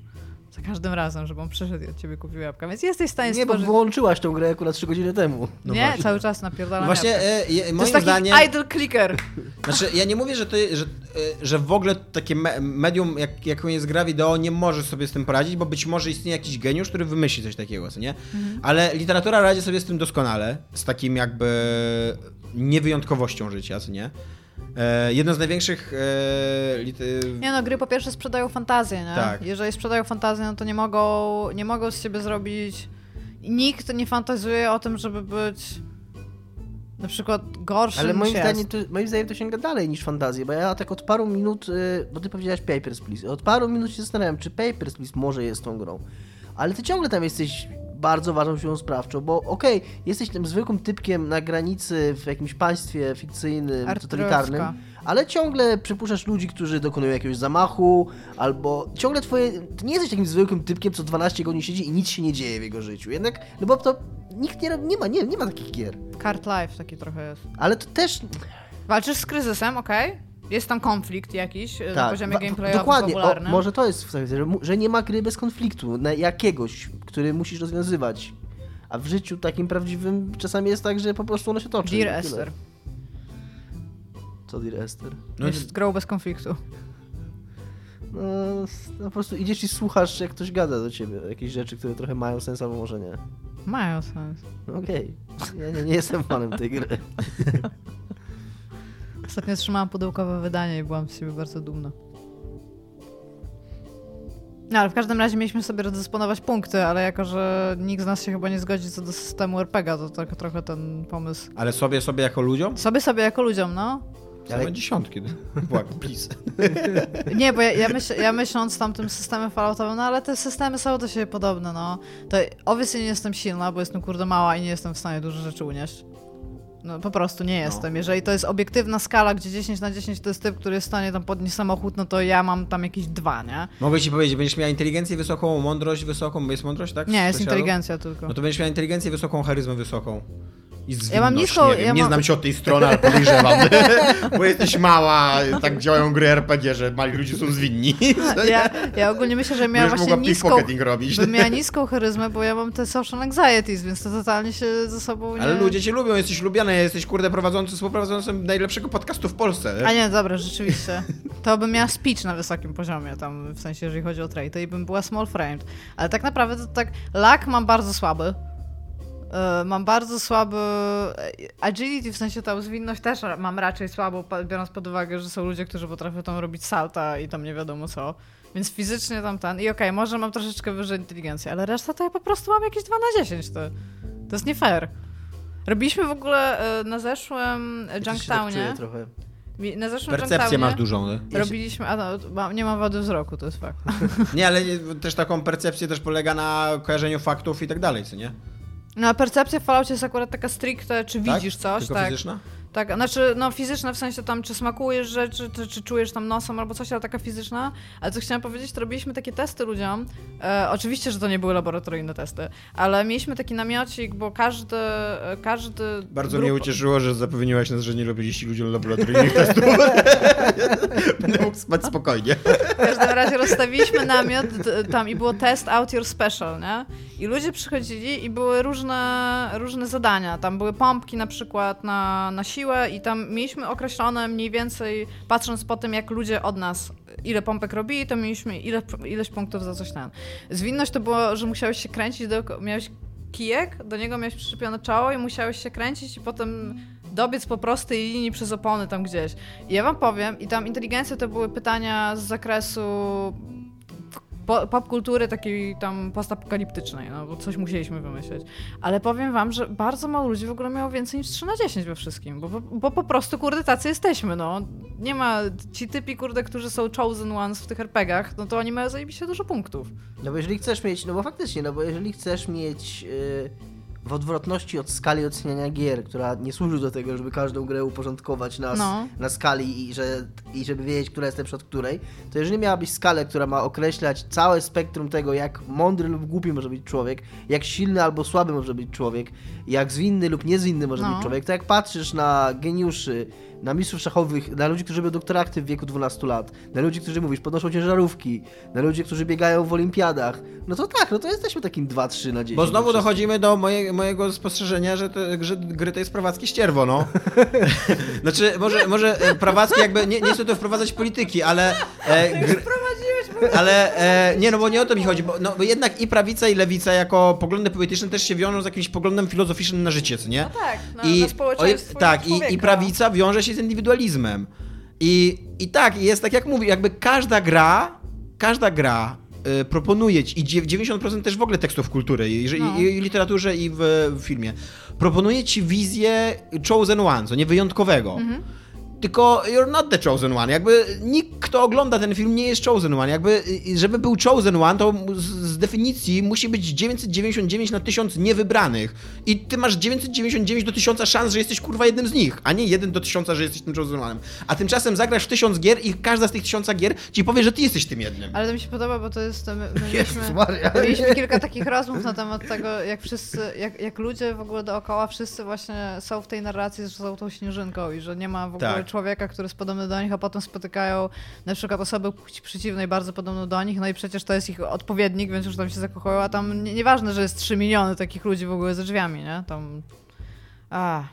Za każdym razem, żeby on przyszedł i od ciebie kupił jabłka. Więc jesteś w stanie Nie, bo stworzyć... wyłączyłaś tą grę akurat 3 godziny temu. No nie, właśnie. cały czas napierdalam No właśnie, e, To moim jest taki zdaniem... idle clicker. Znaczy, ja nie mówię, że, ty, że, e, że w ogóle takie me medium, jak, jaką jest gra wideo, nie może sobie z tym poradzić, bo być może istnieje jakiś geniusz, który wymyśli coś takiego, co nie? Ale literatura radzi sobie z tym doskonale, z takim jakby niewyjątkowością życia, co nie? E, jedno z największych e, e, Nie no, gry po pierwsze sprzedają fantazję, nie? Tak. Jeżeli sprzedają fantazję, no to nie mogą, nie mogą z siebie zrobić... Nikt nie fantazuje o tym, żeby być na przykład gorszym Ale moim niż zdaniem, to, moim zdaniem to sięga dalej niż fantazję, bo ja tak od paru minut, y, bo ty powiedziałaś Papers, Please, od paru minut się zastanawiam, czy Papers, Please może jest tą grą. Ale ty ciągle tam jesteś bardzo ważną siłą sprawczą, bo okej, jesteś tym zwykłym typkiem na granicy w jakimś państwie fikcyjnym, totalitarnym, ale ciągle przypuszczasz ludzi, którzy dokonują jakiegoś zamachu, albo ciągle twoje... Ty nie jesteś takim zwykłym typkiem, co 12 godzin siedzi i nic się nie dzieje w jego życiu. Jednak, no bo to nikt nie, robi- nie ma, nie, nie ma takich gier. Card Life taki trochę jest. Ale to też Walczysz z kryzysem, okej? Jest tam konflikt jakiś y, na Tak, poziomie wa- gameplayowym, Dokładnie, o, może to jest w sensie, że, że nie ma gry bez konfliktu, na jakiegoś, który musisz rozwiązywać. A w życiu takim prawdziwym czasami jest tak, że po prostu ono się toczy. Dear. Esther. Co Dear Esther? no, jest grą bez konfliktu. No, no po prostu idziesz i słuchasz, jak ktoś gada do ciebie. Jakieś rzeczy, które trochę mają sens, albo może nie. Mają sens. Okej. Ja nie, nie jestem fanem tej gry. Ostatnio trzymałam pudełkowe wydanie i byłam z siebie bardzo dumna. No ale w każdym razie mieliśmy sobie rozdysponować punkty, ale jako, że nikt z nas się chyba nie zgodzi co do systemu RPGa, to tak, trochę ten pomysł. Ale sobie, sobie jako ludziom? Sobie sobie jako ludziom, no. Same Ale- dziesiątki. Błagam, please. Nie, bo ja, ja, myśl, ja myśląc tam tym systemem falloutowym, no ale te systemy są do siebie podobne, no. To obviously nie jestem silna, bo jestem kurde mała i nie jestem w stanie dużo rzeczy unieść. No po prostu nie jestem. Jeżeli to jest obiektywna skala, gdzie 10 na 10 to jest typ, który jest w stanie tam podnieść samochód, no to ja mam tam jakieś dwa, nie? Mogę ci powiedzieć, będziesz miała inteligencję wysoką, mądrość wysoką, jest mądrość, tak? Nie, jest inteligencja tylko. No to będziesz miała inteligencję wysoką, charyzmę wysoką. I Ja mam zwinność, niską- nie, wiem, ja nie mam- znam cię od tej strony, ale podejrzewam. bo jesteś mała, tak działają gry RPG, że mali ludzie są zwinni. Ja, ja ogólnie myślę, że miała Będziesz właśnie niską, robić. bym miała niską charyzmę, bo ja mam te social anxieties, więc to totalnie się ze sobą nie... Ale ludzie cię lubią, jesteś lubiany, jesteś kurde prowadzący, współprowadzącym najlepszego podcastu w Polsce. A nie, dobra, rzeczywiście. To bym miała speech na wysokim poziomie, tam w sensie, jeżeli chodzi o trade, i bym była small framed. Ale tak naprawdę to tak, lak mam bardzo słaby. E, Mam bardzo słaby e, agility, w sensie ta zwinność też mam raczej słabo, biorąc pod uwagę, że są ludzie, którzy potrafią tam robić salta i tam nie wiadomo co. Więc fizycznie tam ten. I okej, może mam troszeczkę wyżej inteligencję, ale reszta to ja po prostu mam jakieś 2 na 10. To, to jest nie fair. Robiliśmy w ogóle e, na zeszłym tak Junktownie. trochę. Na zeszłym Percepcję masz dużą. Nie? Robiliśmy, a no, nie mam wady wzroku, to jest fakt. nie, ale też taką percepcję też polega na kojarzeniu faktów i tak dalej, co nie? No a percepcja w Falloutie jest akurat taka stricte, czy Tak? widzisz coś, Tylko tak. fizyczna? Tak, znaczy, no fizyczna w sensie tam, czy smakujesz rzeczy, czy, czy czujesz tam nosem albo coś, ale taka fizyczna. Ale co chciałam powiedzieć, to robiliśmy takie testy ludziom. E, oczywiście, że to nie były laboratoryjne testy, ale mieliśmy taki namiocik, bo każdy, e, każdy Bardzo grup... mnie ucieszyło, że zapewniłaś nas, że nie robiliście ludziom laboratoryjnych testów. Będę mógł spać spokojnie. W każdym razie rozstawiliśmy namiot tam i było test out your special, nie? I ludzie przychodzili i były różne, różne zadania. Tam były pompki na przykład na, na siłę i tam mieliśmy określone mniej więcej, patrząc po tym, jak ludzie od nas, ile pompek robili, to mieliśmy ile, ileś punktów za coś tam. Zwinność to było, że musiałeś się kręcić, do, miałeś kijek, do niego miałeś przyczepione czoło i musiałeś się kręcić i potem dobiec po prostej linii przez opony tam gdzieś. I ja wam powiem, i tam inteligencja to były pytania z zakresu po, popkultury takiej tam postapokaliptycznej, no bo coś musieliśmy wymyśleć. Ale powiem wam, że bardzo mało ludzi w ogóle miało więcej niż 3 na 10 we wszystkim, bo, bo, bo po prostu, kurde, tacy jesteśmy, no. Nie ma, ci typi, kurde, którzy są chosen ones w tych RPGach, no to oni mają zajebiście dużo punktów. No bo jeżeli chcesz mieć, no bo faktycznie, no bo jeżeli chcesz mieć yy, w odwrotności od skali oceniania gier, która nie służy do tego, żeby każdą grę uporządkować na, No. na skali i, że, i żeby wiedzieć, która jest lepsza od której, to jeżeli miałabyś skalę, która ma określać całe spektrum tego, jak mądry lub głupi może być człowiek, jak silny albo słaby może być człowiek, jak zwinny lub niezwinny może No. być człowiek, to jak patrzysz na geniuszy, na mistrzów szachowych, na ludzi, którzy robią doktoraty w wieku 12 lat, na ludzi, którzy mówisz, podnoszą ciężarówki, na ludzi, którzy biegają w olimpiadach, no to tak, no to jesteśmy takim 2-3 na 10. Bo znowu wszystkim. dochodzimy do moje, mojego spostrzeżenia, że, to, że gry to jest prawackie ścierwo, no. znaczy, może, może e, prawackie jakby, nie, nie chcę tu wprowadzać polityki, ale... E, gr, ale e, nie, no bo nie o to mi chodzi, bo, no, bo jednak i prawica i lewica jako poglądy polityczne też się wiążą z jakimś poglądem filozoficznym na życie, co nie? No tak, na, I, na społeczeństwo o, tak, i, i prawica wiąże się z indywidualizmem. I, I tak, i jest tak jak mówię, jakby każda gra, każda gra y, proponuje ci, i dziew- 90% też w ogóle tekstów kultury, i, i, No. i w literaturze, i w, w filmie, proponuje ci wizję chosen one, co nie wyjątkowego. Mhm. Tylko you're not the chosen one. Jakby nikt, kto ogląda ten film, nie jest chosen one. Jakby, żeby był chosen one, to z, z definicji musi być 999 na 1000 niewybranych. I ty masz 999 do 1000 szans, że jesteś kurwa jednym z nich, a nie 1 do 1000, że jesteś tym chosen one'em. A tymczasem zagrasz w 1000 gier i każda z tych 1000 gier ci powie, że ty jesteś tym jednym. Ale to mi się podoba, bo to jest. My, my mieliśmy, mieliśmy kilka takich rozmów na temat tego, jak wszyscy, jak, jak ludzie w ogóle dookoła, wszyscy właśnie są w tej narracji, że są tą śnieżynką i że nie ma w ogóle Tak. Człowieka, który jest podobny do nich, a potem spotykają na przykład osoby płci przeciwnej, bardzo podobną do nich, no i przecież to jest ich odpowiednik, więc już tam się zakochują, a tam nie, nieważne, że jest 3 miliony takich ludzi w ogóle za drzwiami, nie? Tam. A.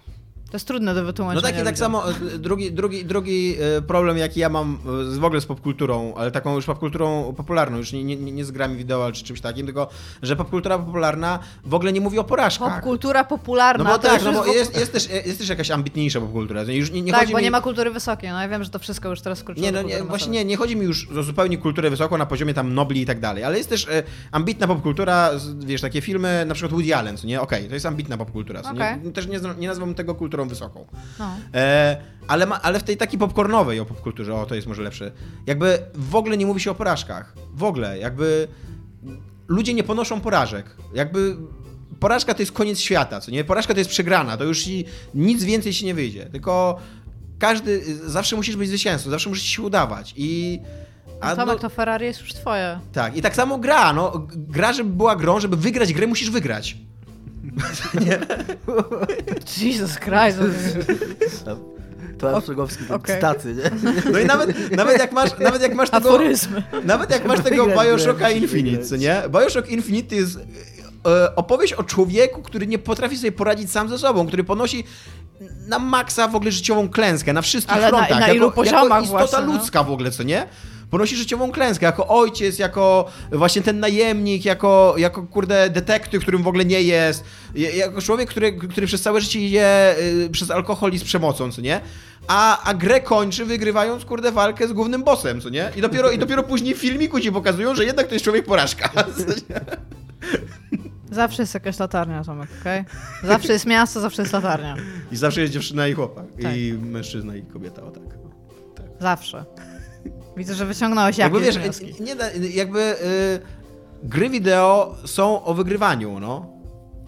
To jest trudne do No wytłumaczenia. tak i tak samo e, drugi, drugi, drugi e, problem, jaki ja mam e, w ogóle z popkulturą, ale taką już popkulturą popularną, już nie, nie, nie z grami wideo czy czymś takim, tylko że popkultura popularna w ogóle nie mówi o porażkach. Popkultura popularna. No bo tak, no bo jest, jest, też, jest też jakaś ambitniejsza popkultura. Już nie, nie tak, chodzi bo mi... nie ma kultury wysokiej. No ja wiem, że to wszystko już teraz kurczyło Nie, no nie, właśnie nie, nie chodzi mi już o zupełnie kulturę wysoką na poziomie tam nobli i tak dalej, ale jest też ambitna popkultura, wiesz, takie filmy, na przykład Woody Allen, co nie? Okej, to jest ambitna popkultura, Okej. nie? Też nie, nie nazwam tego kulturą wysoką. No. E, ale, ma, ale w tej takiej popcornowej o popkulturze, o to jest może lepsze, jakby w ogóle nie mówi się o porażkach. W ogóle, jakby ludzie nie ponoszą porażek. Jakby porażka to jest koniec świata, co nie? Porażka to jest przegrana, to już i nic więcej się nie wyjdzie. Tylko każdy, zawsze musisz być zwycięzcą, zawsze musisz się udawać i... A Tomek, to Ferrari jest już twoje. Tak, i tak samo gra, no. Gra, żeby była grą, żeby wygrać grę, musisz wygrać. Jesus Christ. To Abszegowski, te Okej. cytaty, nie? No i nawet, nawet jak masz, nawet jak masz tego... Aforyzmy. Nawet jak masz tego Bioshocka Infinite, nie? Bioshock Infinite to jest e, opowieść o człowieku, który nie potrafi sobie poradzić sam ze sobą, który ponosi na maksa w ogóle życiową klęskę, na wszystkich Ale na- frontach. na jako, ilu poziomach jako istota właśnie, no? ludzka w ogóle, co nie? Ponosi życiową klęskę, jako ojciec, jako właśnie ten najemnik, jako, jako kurde detektyw, którym w ogóle nie jest, je- jako człowiek, który, który przez całe życie idzie y, przez alkohol i z przemocą, co nie? A, a grę kończy wygrywając, kurde, walkę z głównym bossem, co nie? I dopiero, I dopiero później w filmiku ci pokazują, że jednak to jest człowiek porażka. Zawsze jest jakaś latarnia, Tomek, okej? Zawsze jest miasto, zawsze jest latarnia. I zawsze jest dziewczyna i chłopak. Tak. I mężczyzna i kobieta, o tak. Zawsze. Widzę, że wyciągnąłeś Jakby jakieś wiesz, wnioski. nie da, jakby y, gry wideo są o wygrywaniu, no.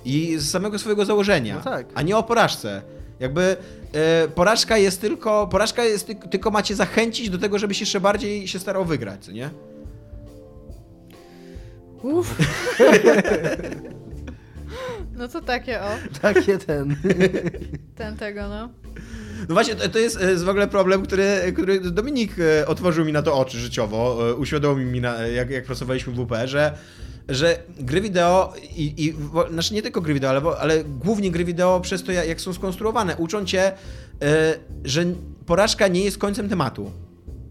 I z samego swojego założenia. No tak. A nie o porażce. Jakby y, porażka jest tylko, porażka jest ty, tylko macie zachęcić do tego, żebyś jeszcze bardziej się starał wygrać, co nie? Uff. No to takie, o. Takie ten. Ten tego, no. No właśnie, to, to jest e, w ogóle problem, który, który Dominik e, otworzył mi na to oczy życiowo, e, uświadomił mi, na, jak, jak pracowaliśmy w WP, że, że gry wideo i, i znaczy nie tylko gry wideo, ale, ale głównie gry wideo przez to, jak są skonstruowane, uczą cię, e, że porażka nie jest końcem tematu.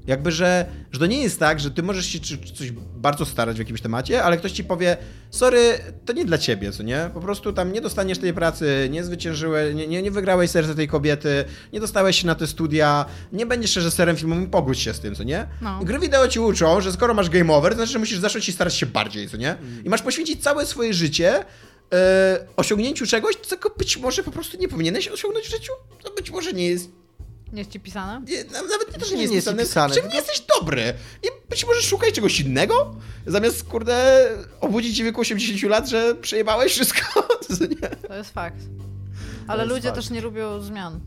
Jakby, że, że to nie jest tak, że ty możesz się coś bardzo starać w jakimś temacie, ale ktoś ci powie, sorry, to nie dla ciebie, co nie? Po prostu tam nie dostaniesz tej pracy, nie zwyciężyłeś, nie, nie, nie wygrałeś serca tej kobiety, nie dostałeś się na te studia, nie będziesz reżyserem filmowym, pogódź się z tym, co nie? No. Gry wideo ci uczą, że skoro masz game over, to znaczy, że musisz zacząć się starać się bardziej, co nie? I masz poświęcić całe swoje życie e, osiągnięciu czegoś, czego być może po prostu nie powinieneś osiągnąć w życiu. To być może nie jest Nie jest ci pisane? nie, na- nawet nie to, że Nie nie jest, jest pisane, pisane, czym tylko- nie jesteś dobry. I być może szukaj czegoś innego, zamiast, kurde, obudzić ci w wieku 80 lat, że przejebałeś wszystko. To nie. To jest fakt. Ale jest ludzie fakt. też nie lubią zmian.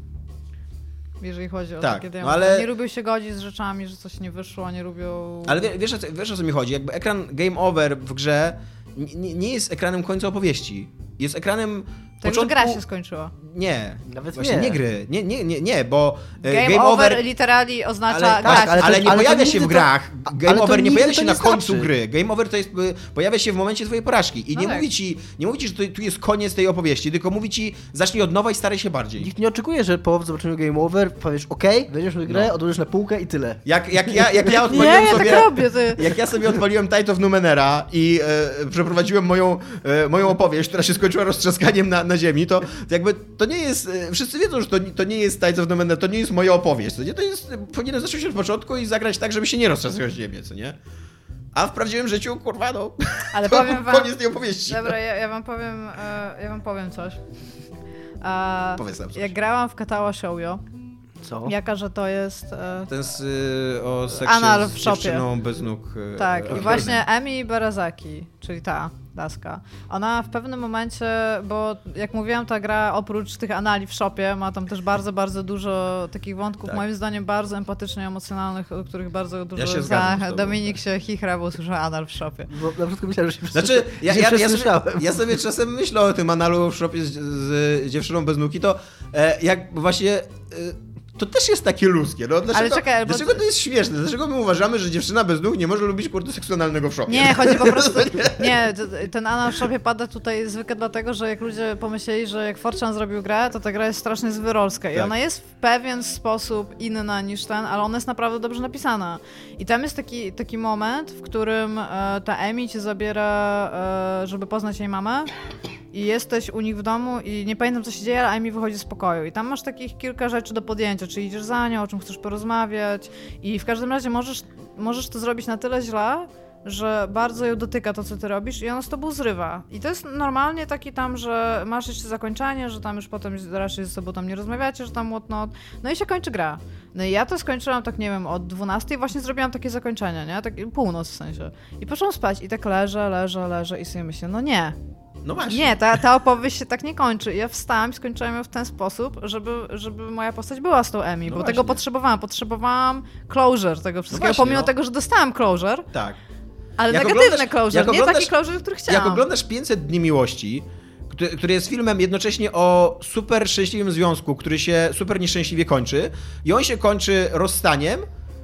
Jeżeli chodzi o Tak, takie no ale- Nie lubią się godzić z rzeczami, że coś nie wyszło, nie lubią... Ale wie- wiesz, o co- wiesz o co mi chodzi? Jakby ekran game over w grze nie, nie jest ekranem końca opowieści. Jest ekranem Tak, początku... gra się skończyła. Nie, Nawet właśnie nie. nie. gry. Nie, nie, nie, nie bo e, Game, over, literally oznacza Ale, gra tak, ale, ale to- nie ale pojawia się w grach. Game ale over nie pojawia się nie na końcu znaczy. gry. Game over to jest, y, pojawia się w momencie twojej porażki. I No nie tak. mówi ci, nie mówi ci, że to, tu jest koniec tej opowieści, tylko mówi ci, zacznij od nowa i staraj się bardziej. Nikt nie oczekuje, że po zobaczeniu Game Over powiesz OK, wejdziesz w grę, No. odłożysz na półkę i tyle. Jak, jak, ja, jak ja Nie, odpaliłem ja sobie... tak robię, ty. Jak ja sobie odpaliłem Tide of Numenera i e, przeprowadziłem moją, e, moją opowieść, która się skończyła roztrzaskaniem na, na ziemi, to, jakby to nie jest. E, wszyscy wiedzą, że to, to nie jest Tide of Numenera, to nie jest moja opowieść. To, nie, to jest. Powinienem zacząć od początku i zagrać tak, żeby się nie roztrzaskać ziemię, co nie? A w prawdziwym życiu, kurwa, no. Ale to powiem wam... Koniec tej opowieści. Dobra, ja, ja wam powiem, e, ja wam powiem coś. E, Powiedz nam coś. jak grałam w Katała Shoujo, Co? jaka, że to jest... E, Ten z, y, o seksie Anal z w szopie. dziewczyną bez nóg. y, Tak, i właśnie Emi Barazaki, czyli ta laska, ona w pewnym momencie, bo jak mówiłam, ta gra oprócz tych anali w shopie ma tam też bardzo, bardzo dużo takich wątków, Tak. moim zdaniem bardzo empatycznie emocjonalnych, o których bardzo dużo się zgadzam tobą, Dominik tak. się chichra, bo usłyszał anal w shopie. Bo na początku myślałem, że się Znaczy, ja, ja, ja, sobie, ja sobie czasem myślę o tym analu w szopie z, z dziewczyną bez nóg i to e, jak właśnie e, to też jest takie ludzkie. No, dlaczego, Ale czekaj, bo- dlaczego to jest śmieszne? Dlaczego my uważamy, że dziewczyna bez nóg nie może lubić kurde seksualnego w szopie? Nie, chodzi po prostu. Nie, ten anal w shopie pada tutaj zwykle dlatego, że jak ludzie pomyśleli, że jak Fortran zrobił grę, to ta gra jest strasznie zwyrolska i Tak. ona jest w pewien sposób inna niż ten, ale ona jest naprawdę dobrze napisana. I tam jest taki, taki moment, w którym e, ta Emi cię zabiera, e, żeby poznać jej mamę. I jesteś u nich w domu i nie pamiętam co się dzieje, ale Amy wychodzi z pokoju. I tam masz takich kilka rzeczy do podjęcia, czy idziesz za nią, o czym chcesz porozmawiać. I w każdym razie możesz, możesz to zrobić na tyle źle, że bardzo ją dotyka to, co ty robisz i ona z tobą zrywa. I to jest normalnie taki tam, że masz jeszcze zakończenie, że tam już potem raczej ze sobą tam nie rozmawiacie, że tam whatnot. No i się kończy gra. No i ja to skończyłam tak, nie wiem, od 12 i właśnie zrobiłam takie zakończenie, nie? Tak północ w sensie. I poszłam spać i tak leżę, leżę, leżę i sobie myślę, no nie, No właśnie. nie, ta, ta opowieść się tak nie kończy. Ja wstałam i skończyłam ją w ten sposób, żeby, żeby moja postać była z tą Emi, No bo właśnie. tego potrzebowałam. Potrzebowałam closure tego wszystkiego, właśnie, pomimo no. tego, że dostałam closure, Tak. ale Jak closure, nie taki closure, który chciałam. Jak oglądasz 500 Dni Miłości, który, który jest filmem jednocześnie o super szczęśliwym związku, który się super nieszczęśliwie kończy i on się kończy rozstaniem,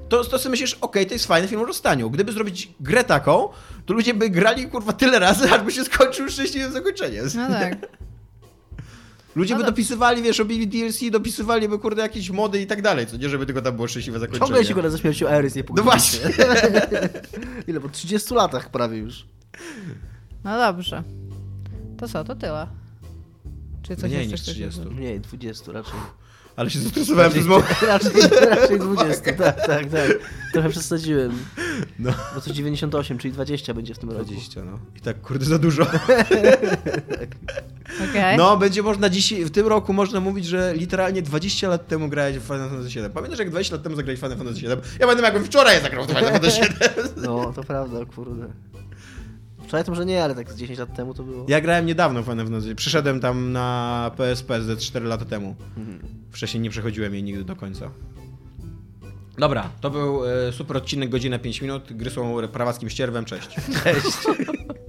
to, to sobie myślisz, okej, to jest fajny film o rozstaniu. Gdyby zrobić grę taką, to ludzie by grali kurwa tyle razy, aż by się skończył szczęśliwym zakończeniem. No tak. Ludzie No by tak. dopisywali, wiesz, robili DLC, dopisywaliby kurde jakieś mody i tak dalej, co nie, żeby tylko tam było szczęśliwe zakończenie. Ciągle się go ze śmiercią Eris nie No pogodziliśmy. właśnie. Ile? Po 30 latach prawie już. No dobrze. To co, to tyle. Czy coś Mniej niż chcesz 30. dodać? Nie, 20 raczej. Ale się zestresowałem przez moment. raczej, raczej 20, tak, tak, tak. Trochę przesadziłem. No. Bo to 98, czyli 20 będzie w tym roku. 20, no. I tak kurde za dużo. Okej. No, będzie można dziś, w tym roku można mówić, że literalnie 20 lat temu grałeś w Final Fantasy VII. Pamiętasz, jak 20 lat temu zagrałeś w Final Fantasy VII? Ja pamiętam, jakbym wczoraj zagrał w Final Fantasy VII. No, to prawda, kurde. Wczoraj to może nie, ale tak z 10 lat temu to było. Ja grałem niedawno w Final Fantasy. Przyszedłem tam na PSP ze 4 lata temu. Mhm. Wcześniej nie przechodziłem jej nigdy do końca. Dobra, to był e, super odcinek, godzina 5 minut. Gry są prawackim ścierwem, cześć.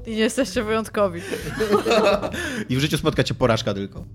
I nie jesteście wyjątkowi. I w życiu spotka cię porażka tylko.